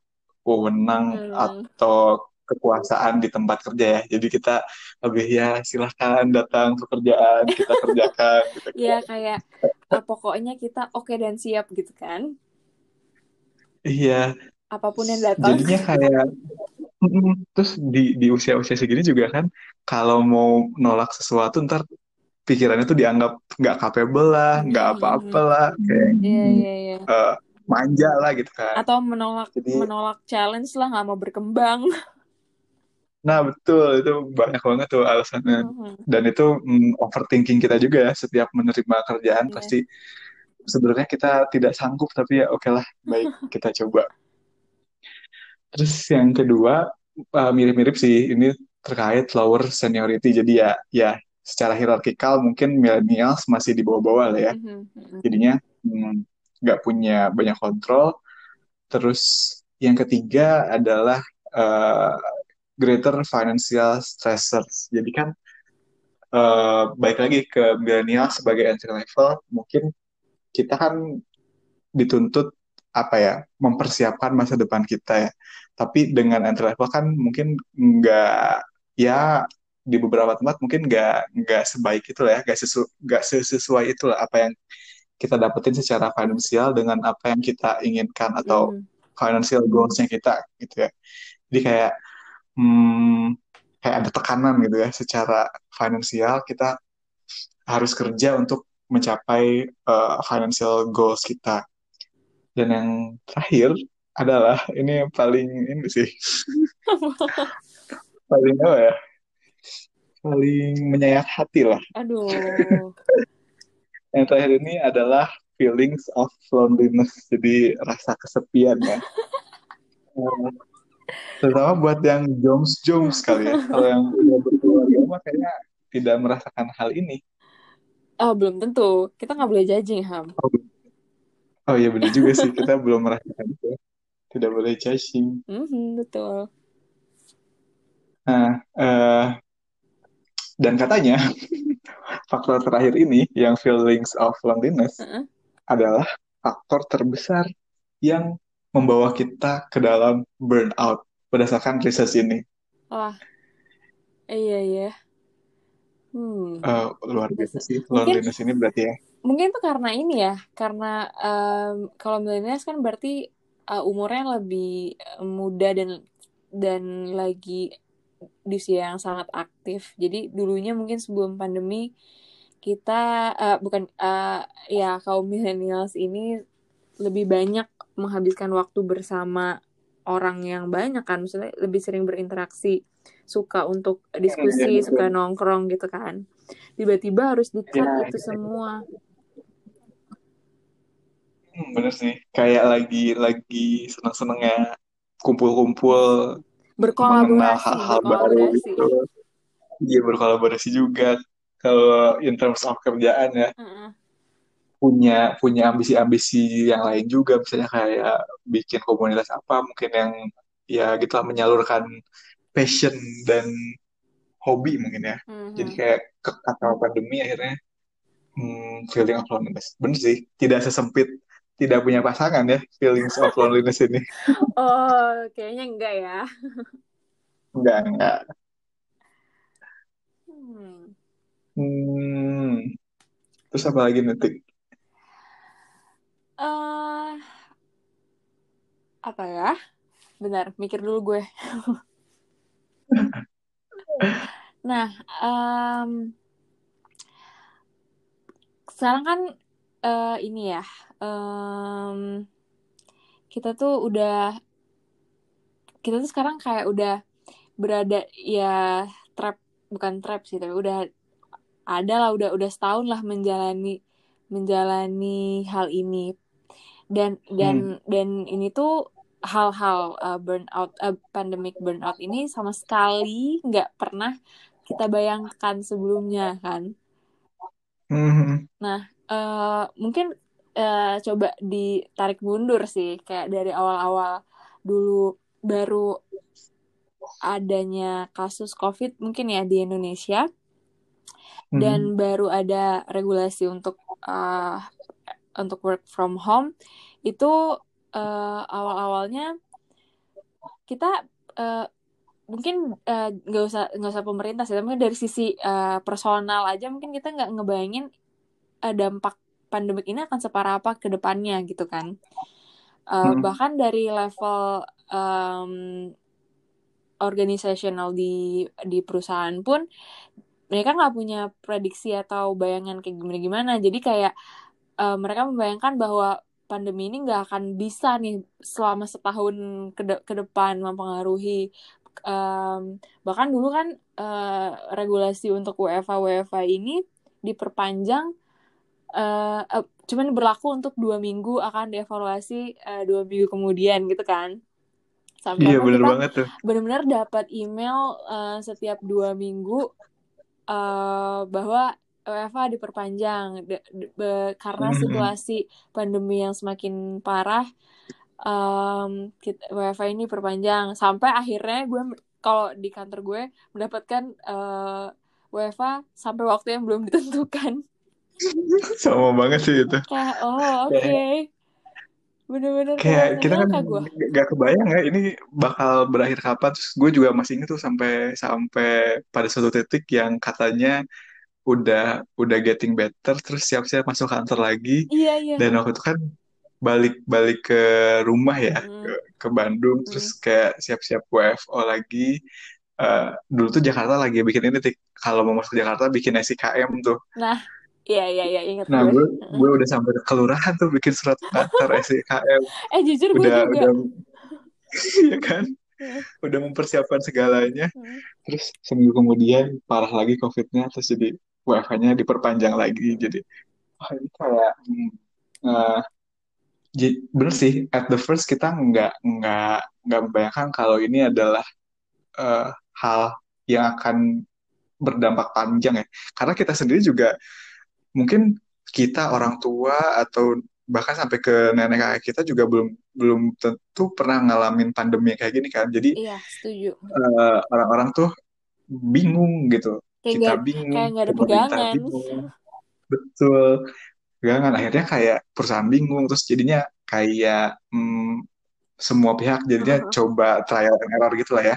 wewenang mm. atau kekuasaan di tempat kerja ya. Jadi kita lebih ya silahkan datang pekerjaan kita kerjakan. gitu. Iya kayak uh, pokoknya kita oke okay dan siap gitu kan. Iya. Apa pun yang datang. Jadinya kayak terus di di usia-usia segini juga kan kalau mau nolak sesuatu ntar pikirannya tuh dianggap nggak capable lah, nggak hmm. apa-apa lah, kayak yeah, yeah, yeah. Uh, manja lah gitu kan. Atau menolak Jadi, menolak challenge lah, nggak mau berkembang. Nah betul itu banyak banget tuh alasannya. Mm-hmm. Dan itu mm, overthinking kita juga ya setiap menerima kerjaan yeah. pasti sebenarnya kita tidak sanggup tapi ya oke okay lah baik kita coba. Terus yang kedua uh, mirip-mirip sih ini terkait lower seniority jadi ya ya secara hierarkikal mungkin millennials masih di bawah-bawah lah ya. Mm-hmm. Jadinya hmm, nggak punya banyak kontrol. Terus yang ketiga adalah uh, greater financial stressors. Jadi kan uh, baik lagi ke milenial sebagai entry level, mungkin kita kan dituntut apa ya mempersiapkan masa depan kita ya. Tapi dengan entry level kan mungkin nggak ya di beberapa tempat mungkin nggak nggak sebaik itu lah ya, nggak sesu, sesuai itu lah apa yang kita dapetin secara finansial dengan apa yang kita inginkan atau mm. financial goalsnya kita gitu ya. Jadi kayak hmm, kayak ada tekanan gitu ya secara finansial kita harus kerja untuk mencapai uh, financial goals kita. Dan yang terakhir adalah ini yang paling ini sih paling apa ya paling menyayat hati lah. Aduh. yang terakhir ini adalah feelings of loneliness, jadi rasa kesepian ya. uh, terutama buat yang joms joms kali ya. Kalau yang udah berkeluarga mah kayaknya tidak merasakan hal ini. Oh belum tentu, kita nggak boleh judging ham. Oh, oh iya benar juga sih, kita belum merasakan itu. Tidak boleh judging. Mm -hmm, betul. Nah, uh, dan katanya faktor terakhir ini yang feelings of loneliness uh -uh. adalah faktor terbesar yang membawa kita ke dalam burnout berdasarkan riset ini. Wah, iya iya. Hmm. Uh, luar biasa sih loneliness mungkin, ini berarti ya. Mungkin itu karena ini ya, karena um, kalau millennials kan berarti uh, umurnya lebih muda dan dan lagi di usia yang sangat aktif. Jadi dulunya mungkin sebelum pandemi kita uh, bukan uh, ya kaum millennials ini lebih banyak menghabiskan waktu bersama orang yang banyak kan, misalnya lebih sering berinteraksi, suka untuk diskusi, ya, suka nongkrong gitu kan. Tiba-tiba harus di ya, itu semua. Hmm, bener sih, kayak lagi lagi seneng-senengnya kumpul-kumpul berkolaborasi hal-hal baru gitu. Iya berkolaborasi juga. Kalau in terms of kerjaan ya. -uh. Punya punya ambisi-ambisi yang lain juga misalnya kayak bikin komunitas apa mungkin yang ya gitu lah menyalurkan passion dan hobi mungkin ya. Uh -huh. Jadi kayak ke atau pandemi akhirnya hmm, feeling of loneliness. Bener sih, tidak sesempit tidak punya pasangan ya feelings of loneliness ini. Oh, kayaknya enggak ya. enggak, enggak. Hmm. hmm. Terus apa lagi nanti? Uh, apa ya? Benar, mikir dulu gue. nah, um, sekarang kan uh, ini ya um, kita tuh udah kita tuh sekarang kayak udah berada ya trap bukan trap sih tapi udah ada lah udah udah setahun lah menjalani menjalani hal ini dan dan hmm. dan ini tuh hal-hal uh, burnout uh, pandemic burnout ini sama sekali nggak pernah kita bayangkan sebelumnya kan. Hmm. Nah uh, mungkin uh, coba ditarik mundur sih kayak dari awal-awal dulu baru adanya kasus COVID mungkin ya di Indonesia hmm. dan baru ada regulasi untuk uh, untuk work from home itu uh, awal-awalnya kita uh, mungkin nggak uh, usah nggak usah pemerintah sih, tapi dari sisi uh, personal aja mungkin kita nggak ngebayangin uh, dampak pandemik ini akan separah apa ke depannya gitu kan. Uh, hmm. Bahkan dari level um, organisasional di di perusahaan pun mereka nggak punya prediksi atau bayangan kayak gimana gimana. Jadi kayak uh, mereka membayangkan bahwa pandemi ini nggak akan bisa nih selama setahun ke, de ke depan mempengaruhi um, bahkan dulu kan uh, regulasi untuk WFA WFA ini diperpanjang uh, uh, cuman berlaku untuk dua minggu akan dievaluasi uh, dua minggu kemudian gitu kan sampai iya, bener banget tuh. benar-benar dapat email uh, setiap dua minggu uh, bahwa WFA diperpanjang de, de, be, karena Hmm. situasi pandemi yang semakin parah um, kita, WFA ini perpanjang sampai akhirnya gue kalau di kantor gue mendapatkan uh, WFA sampai waktu yang belum ditentukan sama banget sih itu. Kayak oh oke. Okay. bener-bener kayak kita kan gue gak kebayang ya ini bakal berakhir kapan. Terus gue juga masih ingat tuh sampai sampai pada suatu titik yang katanya udah udah getting better terus siap-siap masuk kantor lagi. Iya, iya. dan waktu itu kan balik balik ke rumah ya mm. ke, ke Bandung. Mm. terus kayak siap-siap WFO lagi. Uh, dulu tuh Jakarta lagi bikin ini kalau mau masuk Jakarta bikin SIKM tuh. Nah Iya iya iya ingat Nah gue gue udah sampai ke kelurahan tuh bikin surat daftar SIKM. eh jujur gue udah, juga. Udah, iya kan? Udah mempersiapkan segalanya. Terus seminggu kemudian parah lagi COVID-nya terus jadi WFH-nya diperpanjang lagi jadi wah ini kayak hmm, uh, bener sih at the first kita nggak nggak nggak membayangkan kalau ini adalah uh, hal yang akan berdampak panjang ya karena kita sendiri juga mungkin kita orang tua atau bahkan sampai ke nenek kakek kita juga belum belum tentu pernah ngalamin pandemi kayak gini kan. Jadi iya setuju. uh, orang-orang tuh bingung gitu. Kayak kita gak, bingung kayak gak ada pegangan. bingung. betul. Pegangan. Akhirnya kayak perusahaan bingung terus jadinya kayak hmm, semua pihak jadinya uh-huh. coba trial and error gitu lah ya.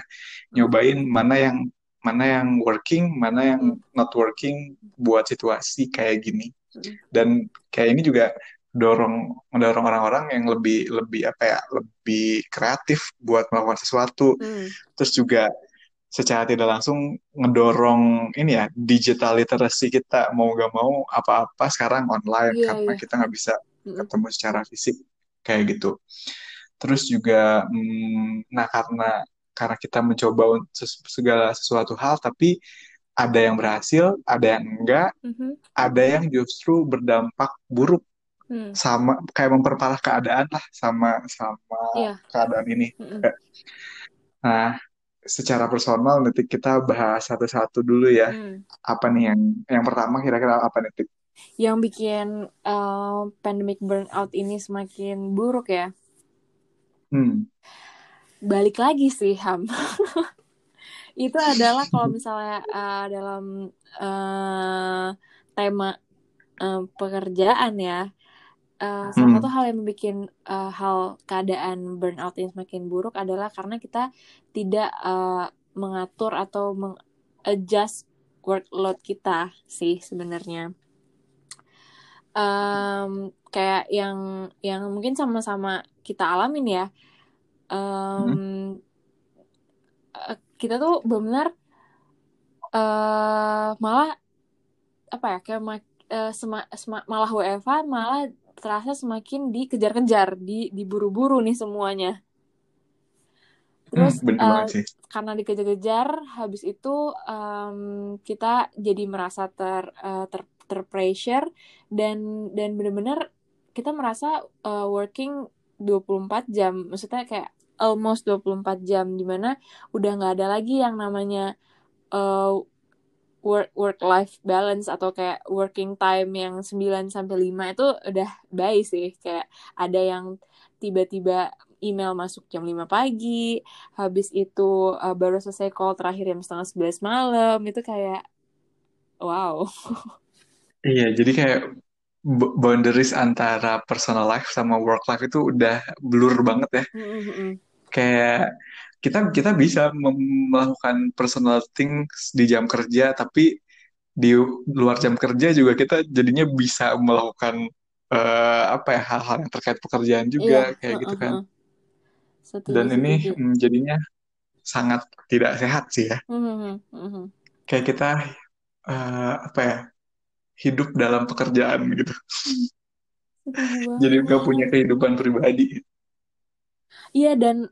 Nyobain mana yang mana yang working mana yang not working buat situasi kayak gini. Dan kayak ini juga dorong mendorong orang-orang yang lebih lebih apa ya lebih kreatif buat melakukan sesuatu. Hmm. terus juga secara tidak langsung ngedorong ini ya digital literacy kita mau gak mau apa-apa sekarang online Iya, karena iya. kita nggak bisa ketemu secara fisik kayak gitu. Terus juga hmm, nah karena karena kita mencoba segala sesuatu hal tapi ada yang berhasil ada yang enggak Mhm. ada yang justru berdampak buruk Hmm. sama kayak memperparah keadaan lah sama sama Iya. keadaan ini Mm-mm. Nah, secara personal nanti kita bahas satu-satu dulu ya. Hmm. Apa nih yang yang pertama kira-kira apa nih? Tik? Yang bikin uh, pandemic burnout ini semakin buruk ya. Hmm. Balik lagi sih Ham. Itu adalah kalau misalnya uh, dalam uh, tema uh, pekerjaan ya. Uh, salah Hmm. satu hal yang membuat uh, hal keadaan burnout ini semakin buruk adalah karena kita tidak uh, mengatur atau mengadjust workload kita sih sebenarnya. Um, kayak yang yang mungkin sama-sama kita alamin ya. Um, uh, kita tuh benar uh, malah apa ya kayak ma- uh, sema- sema- malah WFH malah terasa semakin dikejar-kejar, di diburu-buru nih semuanya. Terus Hmm, uh, sih. karena dikejar-kejar, habis itu um, kita jadi merasa ter uh, ter terpressure dan dan benar-benar kita merasa uh, working 24 jam. Maksudnya kayak almost 24 jam di mana udah nggak ada lagi yang namanya uh, work work life balance atau kayak working time yang 9 sampai 5 itu udah baik sih. Kayak ada yang tiba-tiba email masuk jam 5 pagi habis itu uh, baru selesai call terakhir jam setengah 11 malam itu kayak wow. Iya, jadi kayak boundaries antara personal life sama work life itu udah blur banget ya. Mm-mm-mm. Kayak kita kita bisa melakukan personal things di jam kerja, tapi di luar jam kerja juga kita jadinya bisa melakukan eh, apa ya hal-hal yang terkait pekerjaan iya juga kayak gitu kan. setuju Dan ini setuju mm, jadinya sangat tidak sehat sih ya. Mhm, mhm. Kayak kita eh, apa ya hidup dalam pekerjaan gitu. Jadi nggak punya kehidupan pribadi. Iya dan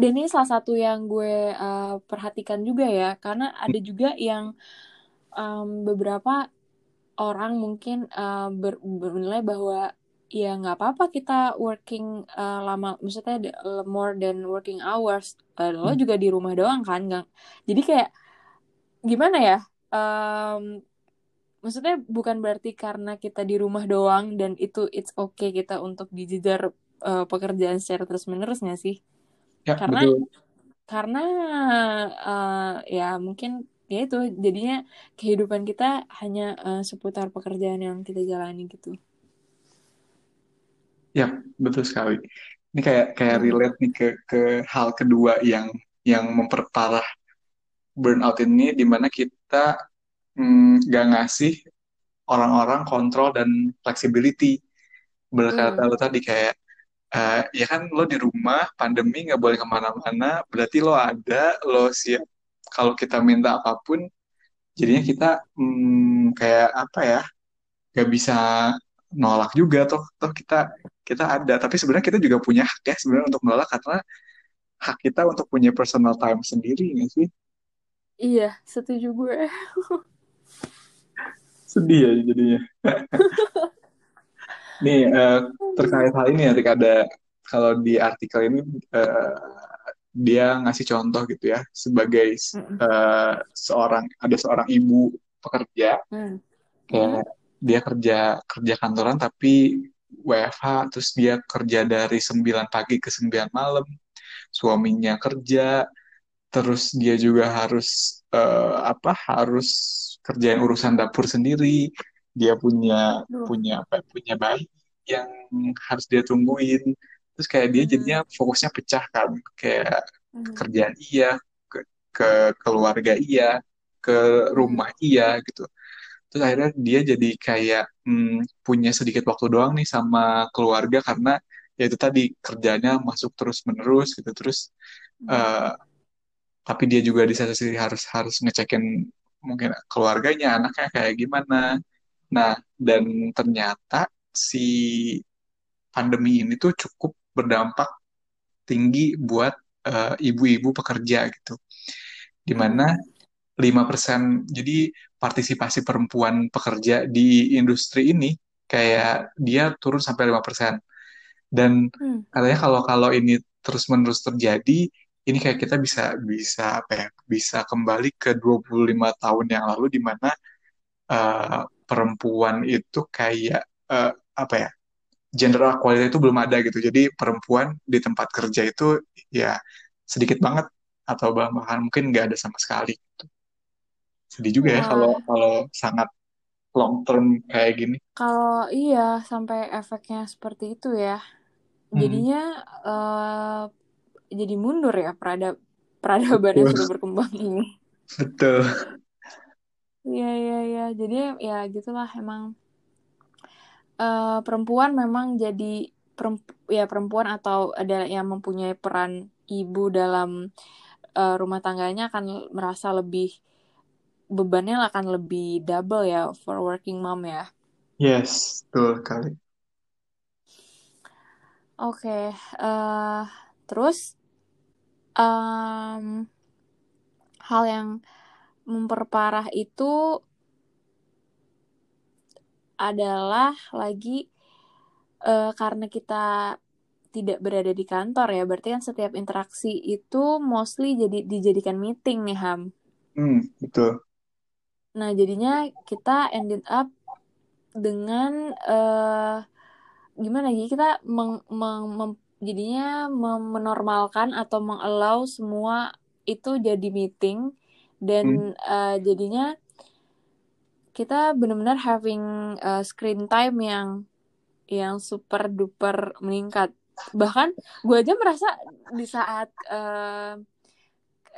dan ini salah satu yang gue uh, perhatikan juga ya. Karena ada juga yang um, beberapa orang mungkin uh, ber, bernilai bahwa ya nggak apa-apa kita working uh, lama maksudnya more than working hours. Uh, lo juga di rumah doang kan nggak. Jadi kayak gimana ya? Um, maksudnya bukan berarti karena kita di rumah doang dan itu it's okay kita untuk dijejar uh, pekerjaan secara terus menerus nggak sih Ya, karena betul. karena uh, ya mungkin ya itu jadinya kehidupan kita hanya uh, seputar pekerjaan yang kita jalani gitu Ya, betul sekali. Ini kayak kayak Hmm. relate nih ke ke hal kedua yang yang memperparah burnout ini di mana kita mm, ngasih orang-orang kontrol dan flexibility. Berkata Hmm. lo tadi kayak eh, ya kan lo di rumah pandemi nggak boleh ke mana-mana, berarti lo ada, lo siap kalau kita minta apa pun, jadinya kita mm, kayak apa ya, nggak bisa nolak juga toh toh kita kita ada tapi sebenarnya kita juga punya hak ya sebenarnya untuk menolak karena hak kita untuk punya personal time sendiri nggak sih iya setuju gue sedih ya jadinya nih eh, terkait hal ini nanti ada kalau di artikel ini eh, dia ngasih contoh gitu ya sebagai Mm-mm. eh, seorang ada seorang ibu pekerja. Hmm. kayak dia kerja kerja kantoran tapi WFH terus dia kerja dari 9 pagi ke 9 malam suaminya kerja terus dia juga harus eh, apa harus kerjain urusan dapur sendiri dia punya Duh. punya apa punya bayi yang harus dia tungguin terus kayak dia Mhm. jadinya fokusnya pecah kan kayak Mhm. kerjaan iya ke, ke keluarga iya ke rumah iya gitu terus akhirnya dia jadi kayak hmm, punya sedikit waktu doang nih sama keluarga karena ya itu tadi kerjanya masuk terus menerus gitu terus Mhm. eh, tapi dia juga di satu sisi harus harus ngecekin mungkin keluarganya anaknya kayak gimana nah dan ternyata si pandemi ini tuh cukup berdampak tinggi buat eh, ibu-ibu pekerja gitu di mana Mhm. 5% jadi partisipasi perempuan pekerja di industri ini kayak dia turun sampai 5% dan Hmm. katanya kalau kalau ini terus-menerus terjadi ini kayak kita bisa bisa apa ya bisa kembali ke 25 tahun yang lalu di mana eh, perempuan itu kayak eh, apa ya gender equality itu belum ada gitu. Jadi perempuan di tempat kerja itu ya sedikit banget atau bahkan mungkin nggak ada sama sekali sedih juga ya kalau Wah, kalau sangat long term kayak gini. kalau iya sampai efeknya seperti itu ya, Hmm, jadinya eh jadi mundur ya peradab peradaban yang sudah berkembang ini. betul. Iya iya iya, jadi ya gitulah emang eh perempuan memang jadi peremp- ya perempuan atau ada yang mempunyai peran ibu dalam eh, rumah tangganya akan merasa lebih bebannya akan lebih double ya for working mom ya. Yes, betul kali. Oke, eh terus em, hal yang memperparah itu adalah lagi eh, karena kita tidak berada di kantor ya, berarti kan setiap interaksi itu mostly jadi dijadikan meeting nih Ham. Hmm, betul. Nah jadinya kita ended up dengan eh gimana ya kita meng, meng- mem- jadinya menormalkan atau mengallow semua itu jadi meeting dan Hmm, eh, jadinya kita benar-benar having uh, screen time yang yang super duper meningkat. Bahkan gue aja merasa di saat uh,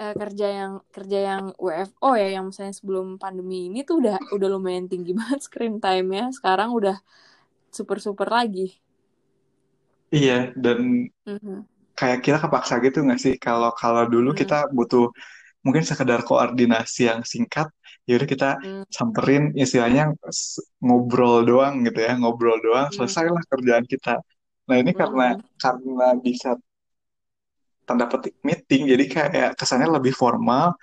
uh, kerja yang kerja yang WFO ya yang misalnya sebelum pandemi ini tuh udah udah lumayan tinggi banget screen time-nya. Sekarang udah super super lagi iya, dan Mhm. kayak kita kepaksa gitu nggak sih? Kalau kalau dulu Mhm. kita butuh mungkin sekedar koordinasi yang singkat, ya udah kita Mhm. samperin istilahnya s- ngobrol doang gitu ya, ngobrol doang, Mhm. selesailah kerjaan kita. Nah ini karena Mhm. karena bisa tanda petik meeting, jadi kayak kesannya lebih formal,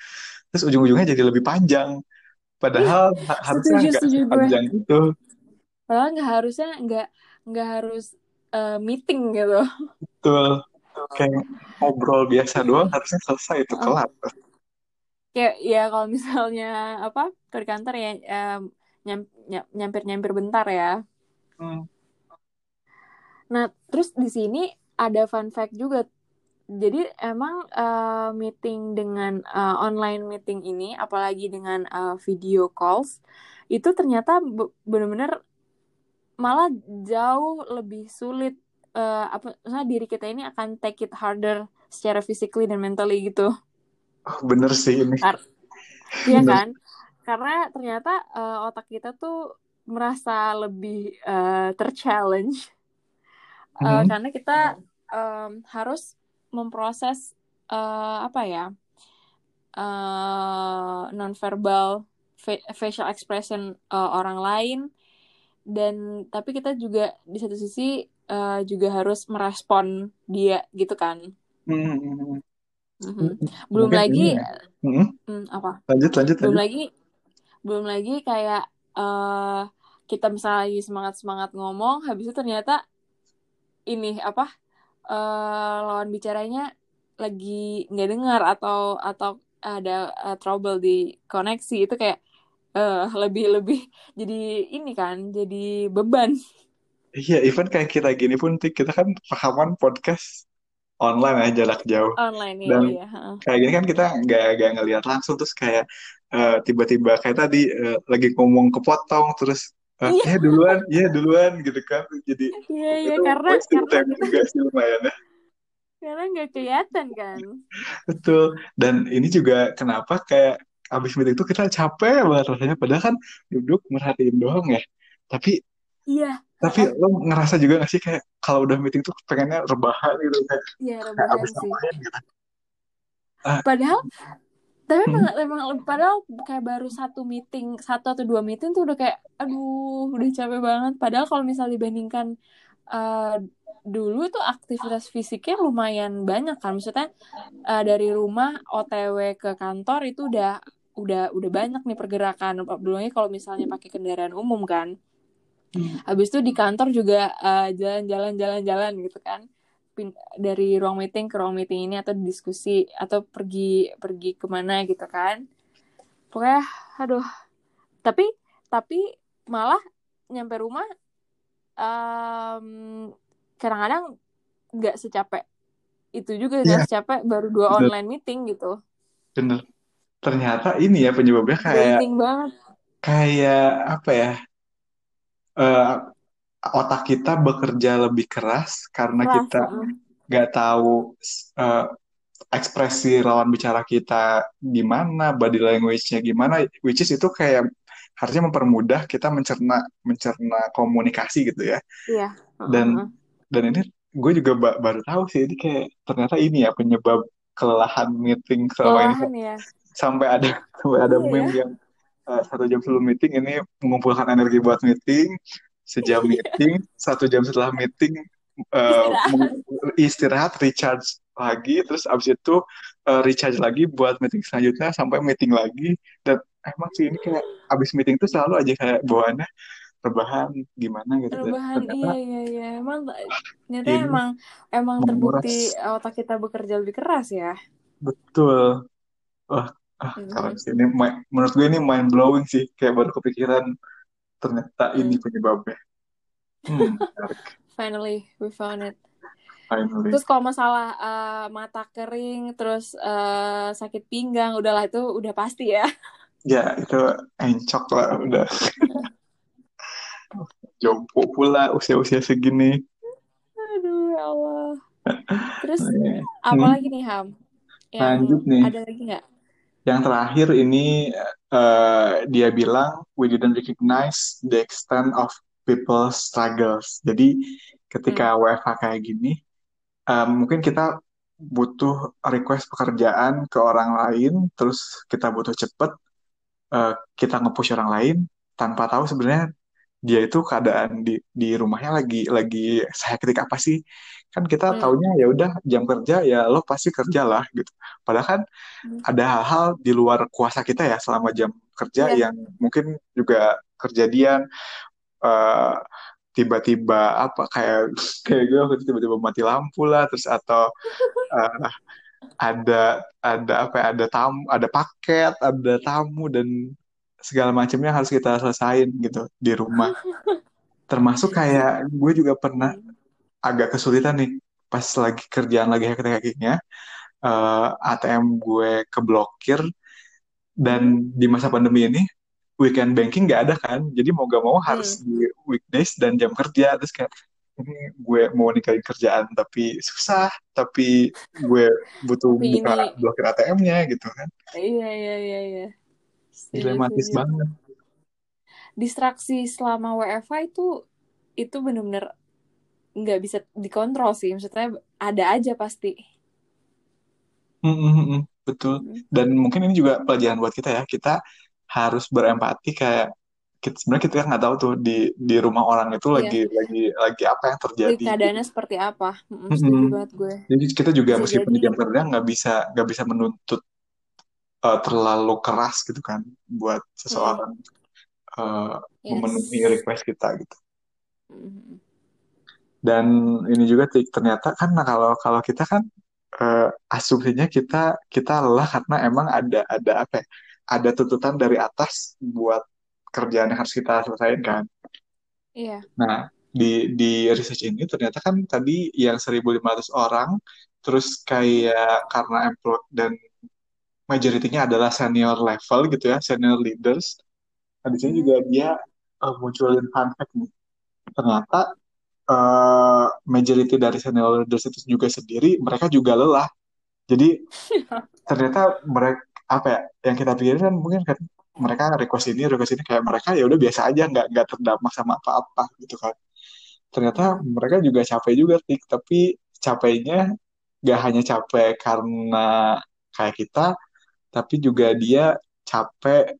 terus ujung-ujungnya jadi lebih panjang. Iya, Padahal ha- harusnya setuju nggak setuju gue. sepanjang itu. Padahal nggak harusnya nggak nggak harus uh, meeting gitu. Betul. Kayak ngobrol biasa doang harusnya selesai itu Heeh. kelar. Kayak ya kalau misalnya apa ke kantor ya em, nyam- ny- nyampir-nyampir bentar ya. Hmm. Nah, terus di sini ada fun fact juga. Jadi emang uh, meeting dengan uh, online meeting ini, apalagi dengan uh, video calls, itu ternyata be- benar-benar malah jauh lebih sulit. Uh, apa, misalnya diri kita ini akan take it harder secara physically dan mentally gitu. Oh, bener sih ini. Kar- Iya Bener. kan? Karena ternyata uh, otak kita tuh merasa lebih uh, terchallenge uh, Hmm. karena kita um, harus memproses uh, apa ya uh, nonverbal fa- facial expression uh, orang lain dan tapi kita juga di satu sisi uh, juga harus merespon dia gitu kan Hmm. Mhm. belum Mungkin lagi ya. Hmm. hmm, apa Lanjut, lanjut, belum lanjut. lagi belum lagi kayak eh kita misalnya lagi semangat semangat ngomong habis itu ternyata ini apa eh lawan bicaranya lagi nggak dengar atau atau ada eh, trouble di koneksi itu kayak eh lebih lebih jadi ini kan jadi beban Iya, even kayak kita gini pun, kita kan rekaman podcast online ya, jarak jauh. online ya Dan iya heeh. kayak gini kan kita nggak nggak ngelihat langsung, terus kayak eh, tiba-tiba kayak tadi eh, lagi ngomong kepotong, terus eh, iya ya duluan, ya duluan gitu kan. Jadi iya iya itu karena karena juga sih lumayan ya. karena nggak kelihatan kan Betul. Dan ini juga kenapa kayak abis meeting itu kita capek banget rasanya. Padahal kan duduk merhatiin doang ya. Tapi iya tapi lo ngerasa juga gak sih kayak kalau udah meeting tuh pengennya rebahan gitu kayak, iya kayak rebahan abis sih ngapain gitu. Ah, padahal tapi hmm, emang, emang padahal kayak baru satu meeting satu atau dua meeting tuh udah kayak aduh udah capek banget padahal kalau misalnya dibandingkan eh, dulu tuh aktivitas fisiknya lumayan banyak kan maksudnya eh, dari rumah OTW ke kantor itu udah udah udah banyak nih pergerakan. Lagi kalau misalnya pakai kendaraan umum kan hmm, habis itu di kantor juga eh, jalan-jalan jalan-jalan gitu kan. Pin- dari ruang meeting ke ruang meeting ini atau diskusi atau pergi pergi ke mana gitu kan. Pokoknya aduh. Tapi tapi malah nyampe rumah em, kadang-kadang nggak secapek itu juga nggak Iya, secapek baru dua bener, online meeting gitu. Bener. Ternyata ini ya penyebabnya kayak banget kayak apa ya? eh, otak kita bekerja lebih keras karena keras kita nggak tahu eh, ekspresi lawan bicara kita gimana, body language-nya gimana, which is itu kayak harusnya mempermudah kita mencerna mencerna komunikasi gitu ya. iya Dan heeh. dan ini gue juga ba- baru tahu sih ini kayak ternyata ini ya penyebab kelelahan meeting selama ini ya sampai ada sampai ada ya meme yang eh, satu jam sebelum meeting ini mengumpulkan energi buat meeting, sejam meeting, satu jam setelah meeting eh, istirahat recharge lagi, terus abis itu eh, recharge lagi buat meeting selanjutnya sampai meeting lagi. Dan emang sih ini kayak abis meeting tuh selalu aja kayak bawaannya rebahan gimana gitu. Rebahan, ternyata iya iya iya. Emang ternyata ini emang emang terbukti menguras otak kita bekerja lebih keras ya. betul. Wah, ah, Mhm. sih. Ini menurut gue ini mind blowing sih. Kayak baru kepikiran ternyata ini Hmm. penyebabnya. Hmm. Finally, we found it. Finally. Terus kalau masalah eh, mata kering, terus eh, sakit pinggang, udahlah itu udah pasti ya. Ya, itu encok lah udah. Jompo pula usia-usia segini. Aduh, ya Allah. Terus Oke. apa Hmm, lagi nih Ham? Yang lanjut nih. ada lagi nggak? Yang terakhir ini eh, dia bilang we didn't recognize the extent of people's struggles. Jadi Hmm. ketika WFH kayak gini, eh, mungkin kita butuh request pekerjaan ke orang lain, terus kita butuh cepet, eh, kita nge-push orang lain tanpa tahu sebenarnya dia itu keadaan di di rumahnya lagi lagi sehektik apa sih? Kan kita Hmm. taunya ya udah jam kerja ya lo pasti kerjalah gitu. Padahal kan Hmm. ada hal-hal di luar kuasa kita ya selama jam kerja Iya. yang mungkin juga kejadian eh, tiba-tiba apa kayak kayak gue waktu tiba-tiba mati lampu lah terus atau eh, ada ada apa ya, ada tamu ada paket ada tamu dan segala macamnya harus kita selesain gitu di rumah. Termasuk kayak gue juga pernah Hmm. agak kesulitan nih pas lagi kerjaan lagi hektik-hektiknya eh, ATM gue keblokir dan Hmm. di masa pandemi ini weekend banking nggak ada kan jadi mau gak mau harus Hmm. di weekdays dan jam kerja terus kayak ini gue mau nikahin kerjaan tapi susah tapi gue butuh buka blokir ATM-nya gitu kan iya iya iya iya. Setuju dilematis banget Distraksi selama WFH itu itu bener-bener nggak bisa dikontrol sih. Maksudnya ada aja pasti. Mm, mm, mm, mm. betul Hmm. dan mungkin ini juga pelajaran buat kita ya kita harus berempati kayak kita, sebenarnya kita nggak tahu tuh di di rumah orang itu Iya. lagi lagi lagi apa yang Jadi terjadi keadaannya seperti apa? Setuju banget gue. Jadi kita juga Bisa meskipun di jadi jam kerja nggak bisa nggak bisa menuntut uh, terlalu keras gitu kan buat seseorang uh, memenuhi yes. request kita gitu. Dan ini juga ternyata kan nah kalau kalau kita kan uh, asumsinya kita kita lelah karena emang ada ada apa ya? Ada tuntutan dari atas buat kerjaan yang harus kita selesaikan kan. Iya. Nah, di di research ini ternyata kan tadi yang 1.500 orang, terus kayak karena employ dan majority-nya adalah senior level gitu ya, senior leaders. Nah, di sini juga dia uh, munculin fun fact nih. Ternyata uh, majority dari senior leaders itu juga sendiri mereka juga lelah. Jadi ternyata mereka apa ya yang kita pikirin kan mungkin kan mereka request ini request ini kayak mereka ya udah biasa aja nggak nggak terdampak sama apa-apa gitu kan ternyata mereka juga capek juga tik tapi capeknya nggak hanya capek karena kayak kita tapi juga dia capek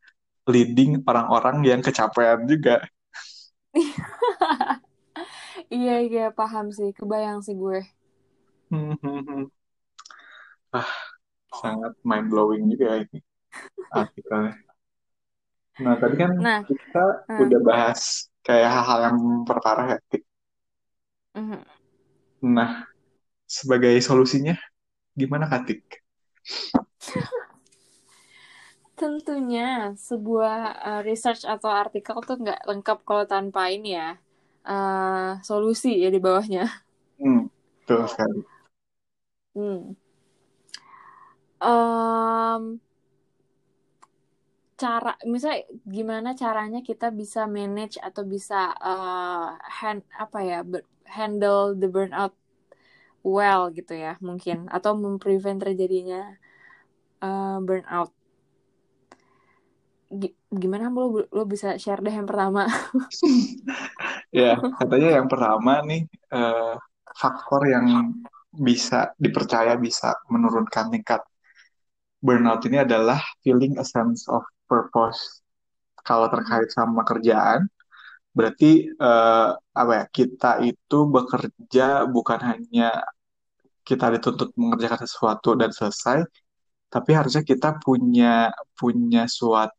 leading orang-orang yang kecapean juga Iya iya paham sih, kebayang sih gue. ah sangat mind blowing juga ya ini artikelnya nah tadi kan Nah, kita hmm, udah bahas kayak hal-hal yang memperparah ya mhm. nah sebagai solusinya gimana Katik? tentunya sebuah uh, research atau artikel tuh nggak lengkap kalau tanpa ini ya uh, solusi ya di bawahnya. Hmm, betul sekali. Hmm. Em, cara misalnya gimana caranya kita bisa manage atau bisa uh, hand apa ya handle the burnout well gitu ya mungkin atau memprevent terjadinya uh, burnout gimana lo lo bisa share deh yang pertama Ya, katanya yang pertama nih eh, faktor yang bisa dipercaya bisa menurunkan tingkat burnout ini adalah feeling a sense of purpose. Kalau terkait sama kerjaan, berarti eh, apa ya? Kita itu bekerja bukan hanya kita dituntut mengerjakan sesuatu dan selesai, tapi harusnya kita punya punya suatu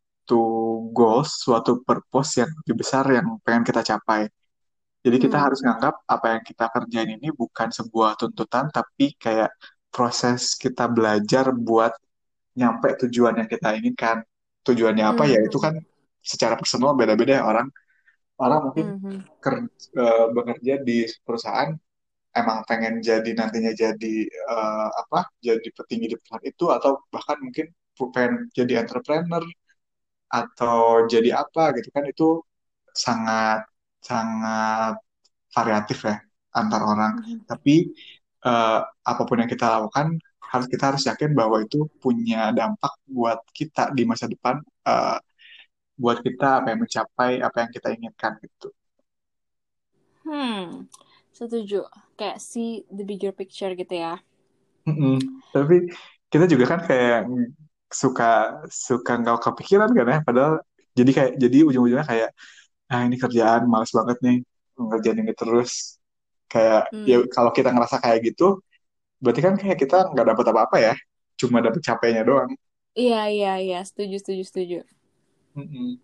goals, suatu purpose yang lebih besar yang pengen kita capai. Jadi kita Hmm. harus nganggap apa yang kita kerjain ini bukan sebuah tuntutan, tapi kayak proses kita belajar buat nyampe tujuan yang kita inginkan. Tujuannya apa ya itu Mhm. kan secara personal beda-beda ya orang. Orang mungkin Mhm. ker- eh, bekerja di perusahaan emang pengen jadi nantinya jadi eh, apa? Jadi petinggi di perusahaan itu atau bahkan mungkin pengen jadi entrepreneur atau jadi apa gitu kan itu sangat sangat variatif ya antar orang. Mhm. Tapi eh, apa pun yang kita lakukan harus kita harus yakin bahwa itu punya dampak buat kita di masa depan, eh, buat kita apa yang mencapai apa yang kita inginkan gitu. Hmm, setuju. Kayak see the bigger picture gitu ya. Mm-mm. Tapi kita juga kan kayak suka suka nggak kepikiran kan ya, padahal jadi kayak jadi ujung-ujungnya kayak ah ini kerjaan males banget nih ngerjain ini terus kayak ya Hmm. kalau kita ngerasa kayak gitu berarti kan kayak kita nggak dapat apa-apa ya cuma dapat capeknya doang Iya, iya, iya. Setuju, setuju, setuju. Mm-mm.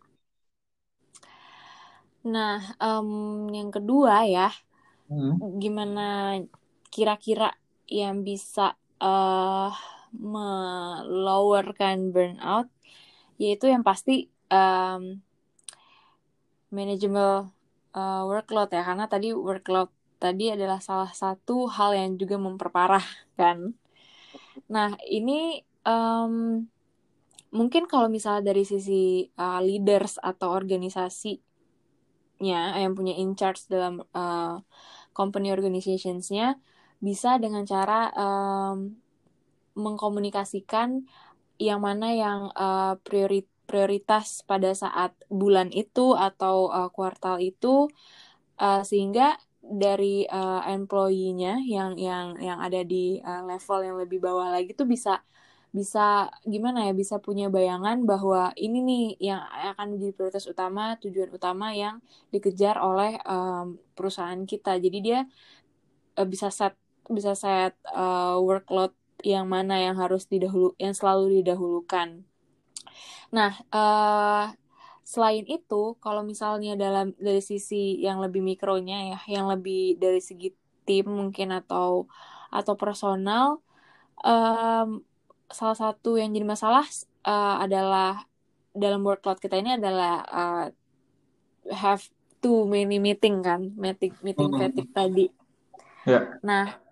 Nah, em, yang kedua ya, Mm. gimana kira-kira yang bisa eh melowerkan burnout? Yaitu yang pasti um, manageable uh, workload ya karena tadi workload tadi adalah salah satu hal yang juga memperparah kan. Nah ini um, mungkin kalau misalnya dari sisi uh, leaders atau organisasinya yang punya in charge dalam uh, company organisationsnya bisa dengan cara um, mengkomunikasikan yang mana yang uh, priori prioritas pada saat bulan itu atau uh, kuartal itu uh, sehingga dari uh, employee-nya yang yang yang ada di uh, level yang lebih bawah lagi tuh bisa bisa gimana ya bisa punya bayangan bahwa ini nih yang akan menjadi prioritas utama tujuan utama yang dikejar oleh um, perusahaan kita. Jadi dia uh, bisa set bisa set uh, workload yang mana yang harus didahulu yang selalu didahulukan nah uh, selain itu, kalau misalnya dalam dari sisi yang lebih mikronya ya, yang lebih dari segi tim mungkin atau atau personal, um, salah satu yang jadi masalah uh, adalah dalam workload kita ini adalah uh, have too many meeting kan, meeting meeting mm -hmm. fatigue tadi. Yeah. Nah,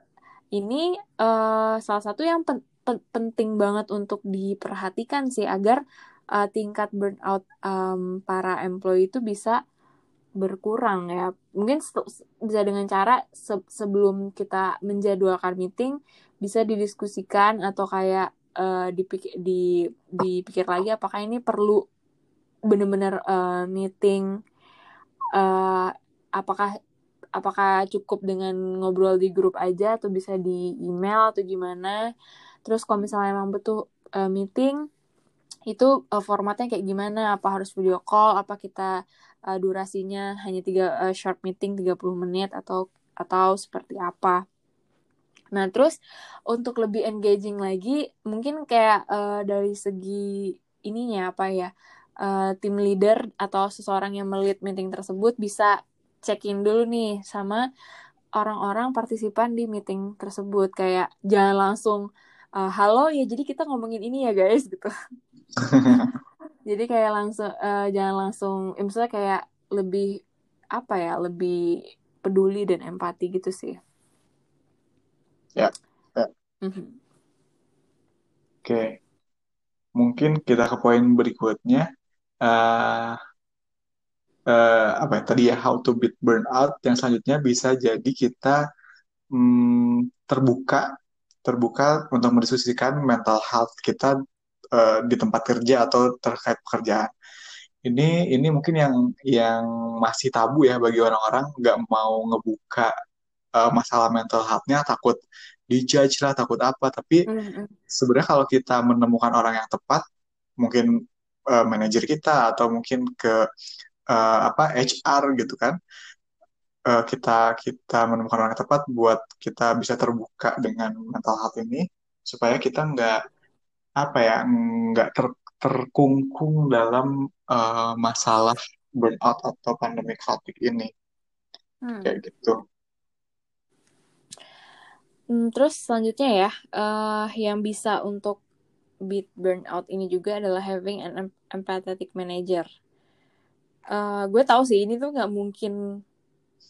ini uh, salah satu yang pen penting banget untuk diperhatikan sih agar uh, tingkat burnout um, para employee itu bisa berkurang ya. Mungkin bisa dengan cara se sebelum kita menjadwalkan meeting bisa didiskusikan atau kayak uh, dipikir di dipikir lagi apakah ini perlu benar-benar uh, meeting uh, apakah apakah cukup dengan ngobrol di grup aja atau bisa di email atau gimana. Terus kalau misalnya emang betul uh, meeting itu uh, formatnya kayak gimana? Apa harus video call? Apa kita uh, durasinya hanya tiga uh, short meeting 30 menit atau atau seperti apa? Nah terus untuk lebih engaging lagi mungkin kayak uh, dari segi ininya apa ya uh, tim leader atau seseorang yang melihat meeting tersebut bisa check in dulu nih sama orang-orang partisipan di meeting tersebut kayak jangan langsung uh, halo ya jadi kita ngomongin ini ya guys gitu jadi kayak langsung uh, jangan langsung ya misalnya kayak lebih apa ya lebih peduli dan empati gitu sih ya, ya. Mm-hmm. oke okay. mungkin kita ke poin berikutnya uh, uh, apa ya tadi ya how to beat burnout yang selanjutnya bisa jadi kita um, terbuka terbuka untuk mendiskusikan mental health kita uh, di tempat kerja atau terkait pekerjaan. Ini ini mungkin yang yang masih tabu ya bagi orang-orang nggak mau ngebuka uh, masalah mental health-nya takut dijudge lah takut apa tapi mm-hmm. sebenarnya kalau kita menemukan orang yang tepat mungkin uh, manajer kita atau mungkin ke uh, apa HR gitu kan uh, kita kita menemukan orang yang tepat buat kita bisa terbuka dengan mental health ini supaya kita nggak apa ya nggak ter, terkungkung dalam uh, masalah burnout atau pandemi fatigue ini hmm. kayak gitu. Hmm, terus selanjutnya ya, uh, yang bisa untuk beat burnout ini juga adalah having an empathetic manager. Uh, gue tahu sih ini tuh nggak mungkin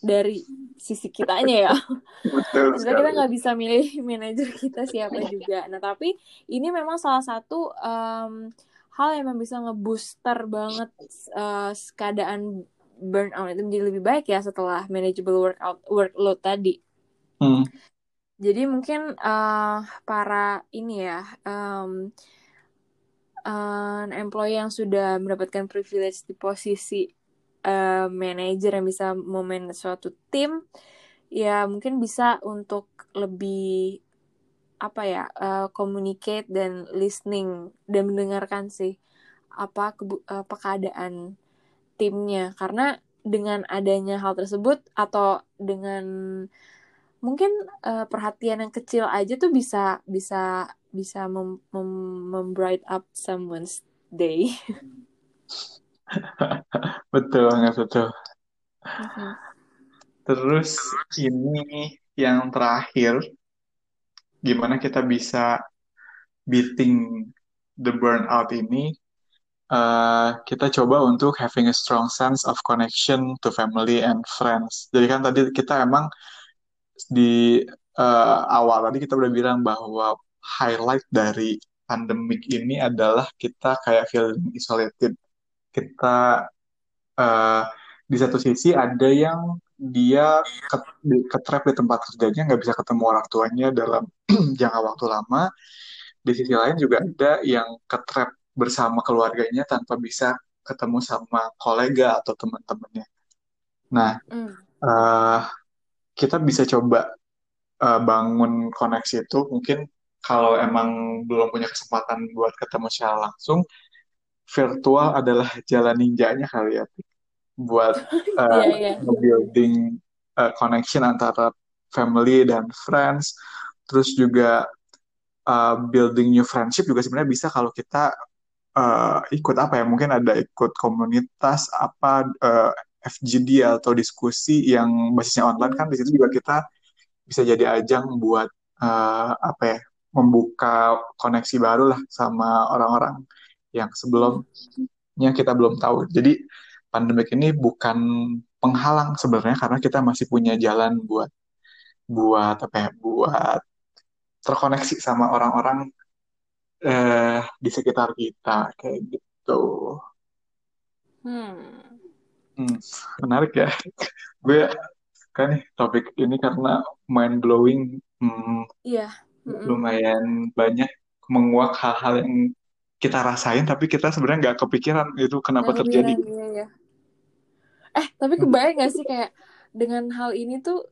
dari sisi kitanya ya. Betul kita nggak bisa milih manajer kita siapa juga. Nah tapi ini memang salah satu um, hal yang memang bisa ngebooster banget uh, keadaan burnout itu menjadi lebih baik ya setelah manageable workout workload tadi. Hmm. Jadi mungkin uh, para ini ya um, uh, employee yang sudah mendapatkan privilege di posisi uh, manajer yang bisa memanage suatu tim ya mungkin bisa untuk lebih apa ya uh, communicate dan listening dan mendengarkan sih apa kebu apa keadaan timnya. Karena dengan adanya hal tersebut atau dengan mungkin uh, perhatian yang kecil aja tuh bisa bisa bisa mem, mem, mem bright up someone's day betul banget betul. Terus ini yang terakhir, gimana kita bisa beating the burnout ini eh, kita coba untuk having a strong sense of connection to family and friends. Jadi kan tadi kita emang di eh, awal tadi kita udah bilang bahwa highlight dari pandemik ini adalah kita kayak feeling isolated. Kita eh, di satu sisi ada yang dia ke, di- ketrap di tempat kerjanya nggak bisa ketemu orang tuanya dalam jangka waktu lama. Di sisi lain juga ada yang ketrap bersama keluarganya tanpa bisa ketemu sama kolega atau teman-temannya. Nah, Hmm. eh, kita bisa coba eh, bangun koneksi itu mungkin kalau emang belum punya kesempatan buat ketemu secara langsung, virtual adalah jalan ninjanya kali ya buat uh, Iya, iya. building uh, connection antara family dan friends. Terus juga uh, building new friendship juga sebenarnya bisa kalau kita uh, ikut apa ya? Mungkin ada ikut komunitas apa uh, FGD atau diskusi yang basisnya online kan di situ juga kita bisa jadi ajang buat uh, apa ya? Membuka koneksi baru lah sama orang-orang yang sebelumnya kita belum tahu. Jadi pandemik ini bukan penghalang sebenarnya karena kita masih punya jalan buat buat apa ya buat terkoneksi sama orang-orang eh, di sekitar kita kayak gitu. Hmm. Hmm, menarik ya. Gue kan nih topik ini karena mind blowing hmm, Iya. Mm-mm. lumayan banyak menguak hal-hal yang kita rasain tapi kita sebenarnya nggak kepikiran itu kenapa Nggak terjadi. kepikiran, iya, iya. Eh, tapi kebayang gak sih kayak dengan hal ini tuh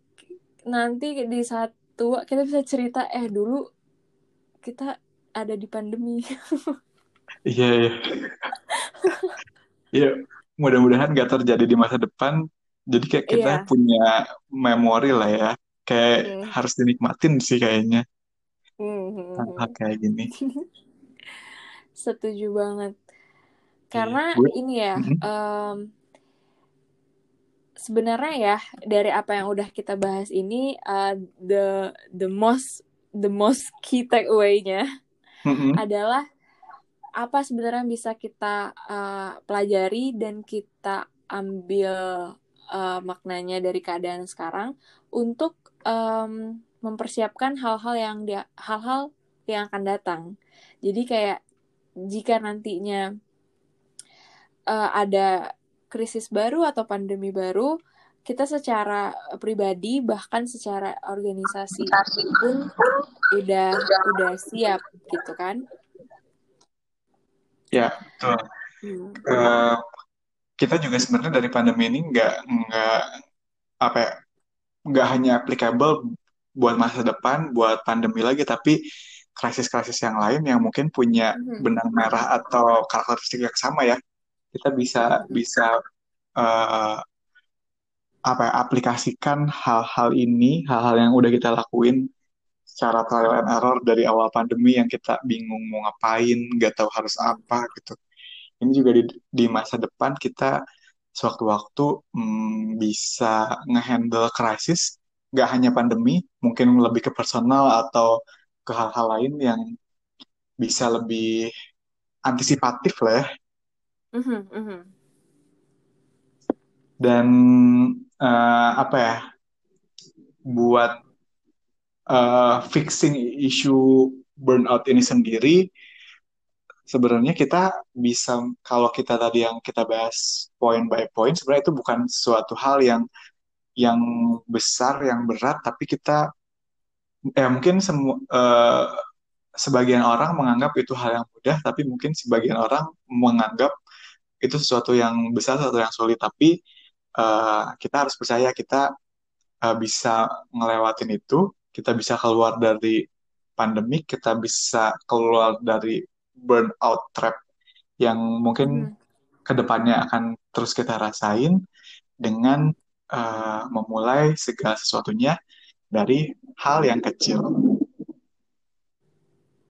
nanti di saat tua kita bisa cerita, eh dulu kita ada di pandemi. Iya iya. Iya, mudah-mudahan nggak terjadi di masa depan. Jadi kayak kita Iya. punya memori lah ya. Kayak Hmm. harus dinikmatin sih kayaknya Hmm. hal-hal kayak gini. Setuju banget. Iya, Karena gue. ini ya, Mhm. em, sebenarnya ya dari apa yang udah kita bahas ini, uh, the the most the most key takeaway-nya Mhm. adalah apa sebenarnya bisa kita uh, pelajari dan kita ambil uh, maknanya dari keadaan sekarang untuk em, mempersiapkan hal-hal yang dia hal-hal yang akan datang. Jadi kayak jika nantinya uh, ada krisis baru atau pandemi baru, kita secara pribadi bahkan secara organisasi pun udah udah siap gitu kan? Ya, betul. Hmm. Eh, kita juga sebenarnya dari pandemi ini nggak nggak apa ya nggak hanya applicable buat masa depan, buat pandemi lagi, tapi krisis-krisis yang lain yang mungkin punya Mhm. benang merah atau karakteristik yang sama ya. Kita bisa bisa eh, apa ya, aplikasikan hal-hal ini, hal-hal yang udah kita lakuin secara trial and error dari awal pandemi yang kita bingung mau ngapain, nggak tahu harus apa gitu. Ini juga di, di masa depan kita sewaktu-waktu hmm, bisa ngehandle krisis, nggak hanya pandemi, mungkin lebih ke personal atau ke hal-hal lain yang bisa lebih antisipatif lah ya. Mhm, mhm. Dan eh, apa ya, buat eh, fixing isu burnout ini sendiri, sebenarnya kita bisa kalau kita tadi yang kita bahas point by point, sebenarnya itu bukan suatu hal yang yang besar, yang berat, tapi kita ya mungkin semua eh, sebagian orang menganggap itu hal yang mudah, tapi mungkin sebagian orang menganggap itu sesuatu yang besar, sesuatu yang sulit. Tapi eh, kita harus percaya kita eh, bisa ngelewatin itu, kita bisa keluar dari pandemik, kita bisa keluar dari burnout trap yang mungkin Mhm. ke depannya akan terus kita rasain dengan eh, memulai segala sesuatunya dari hal yang kecil.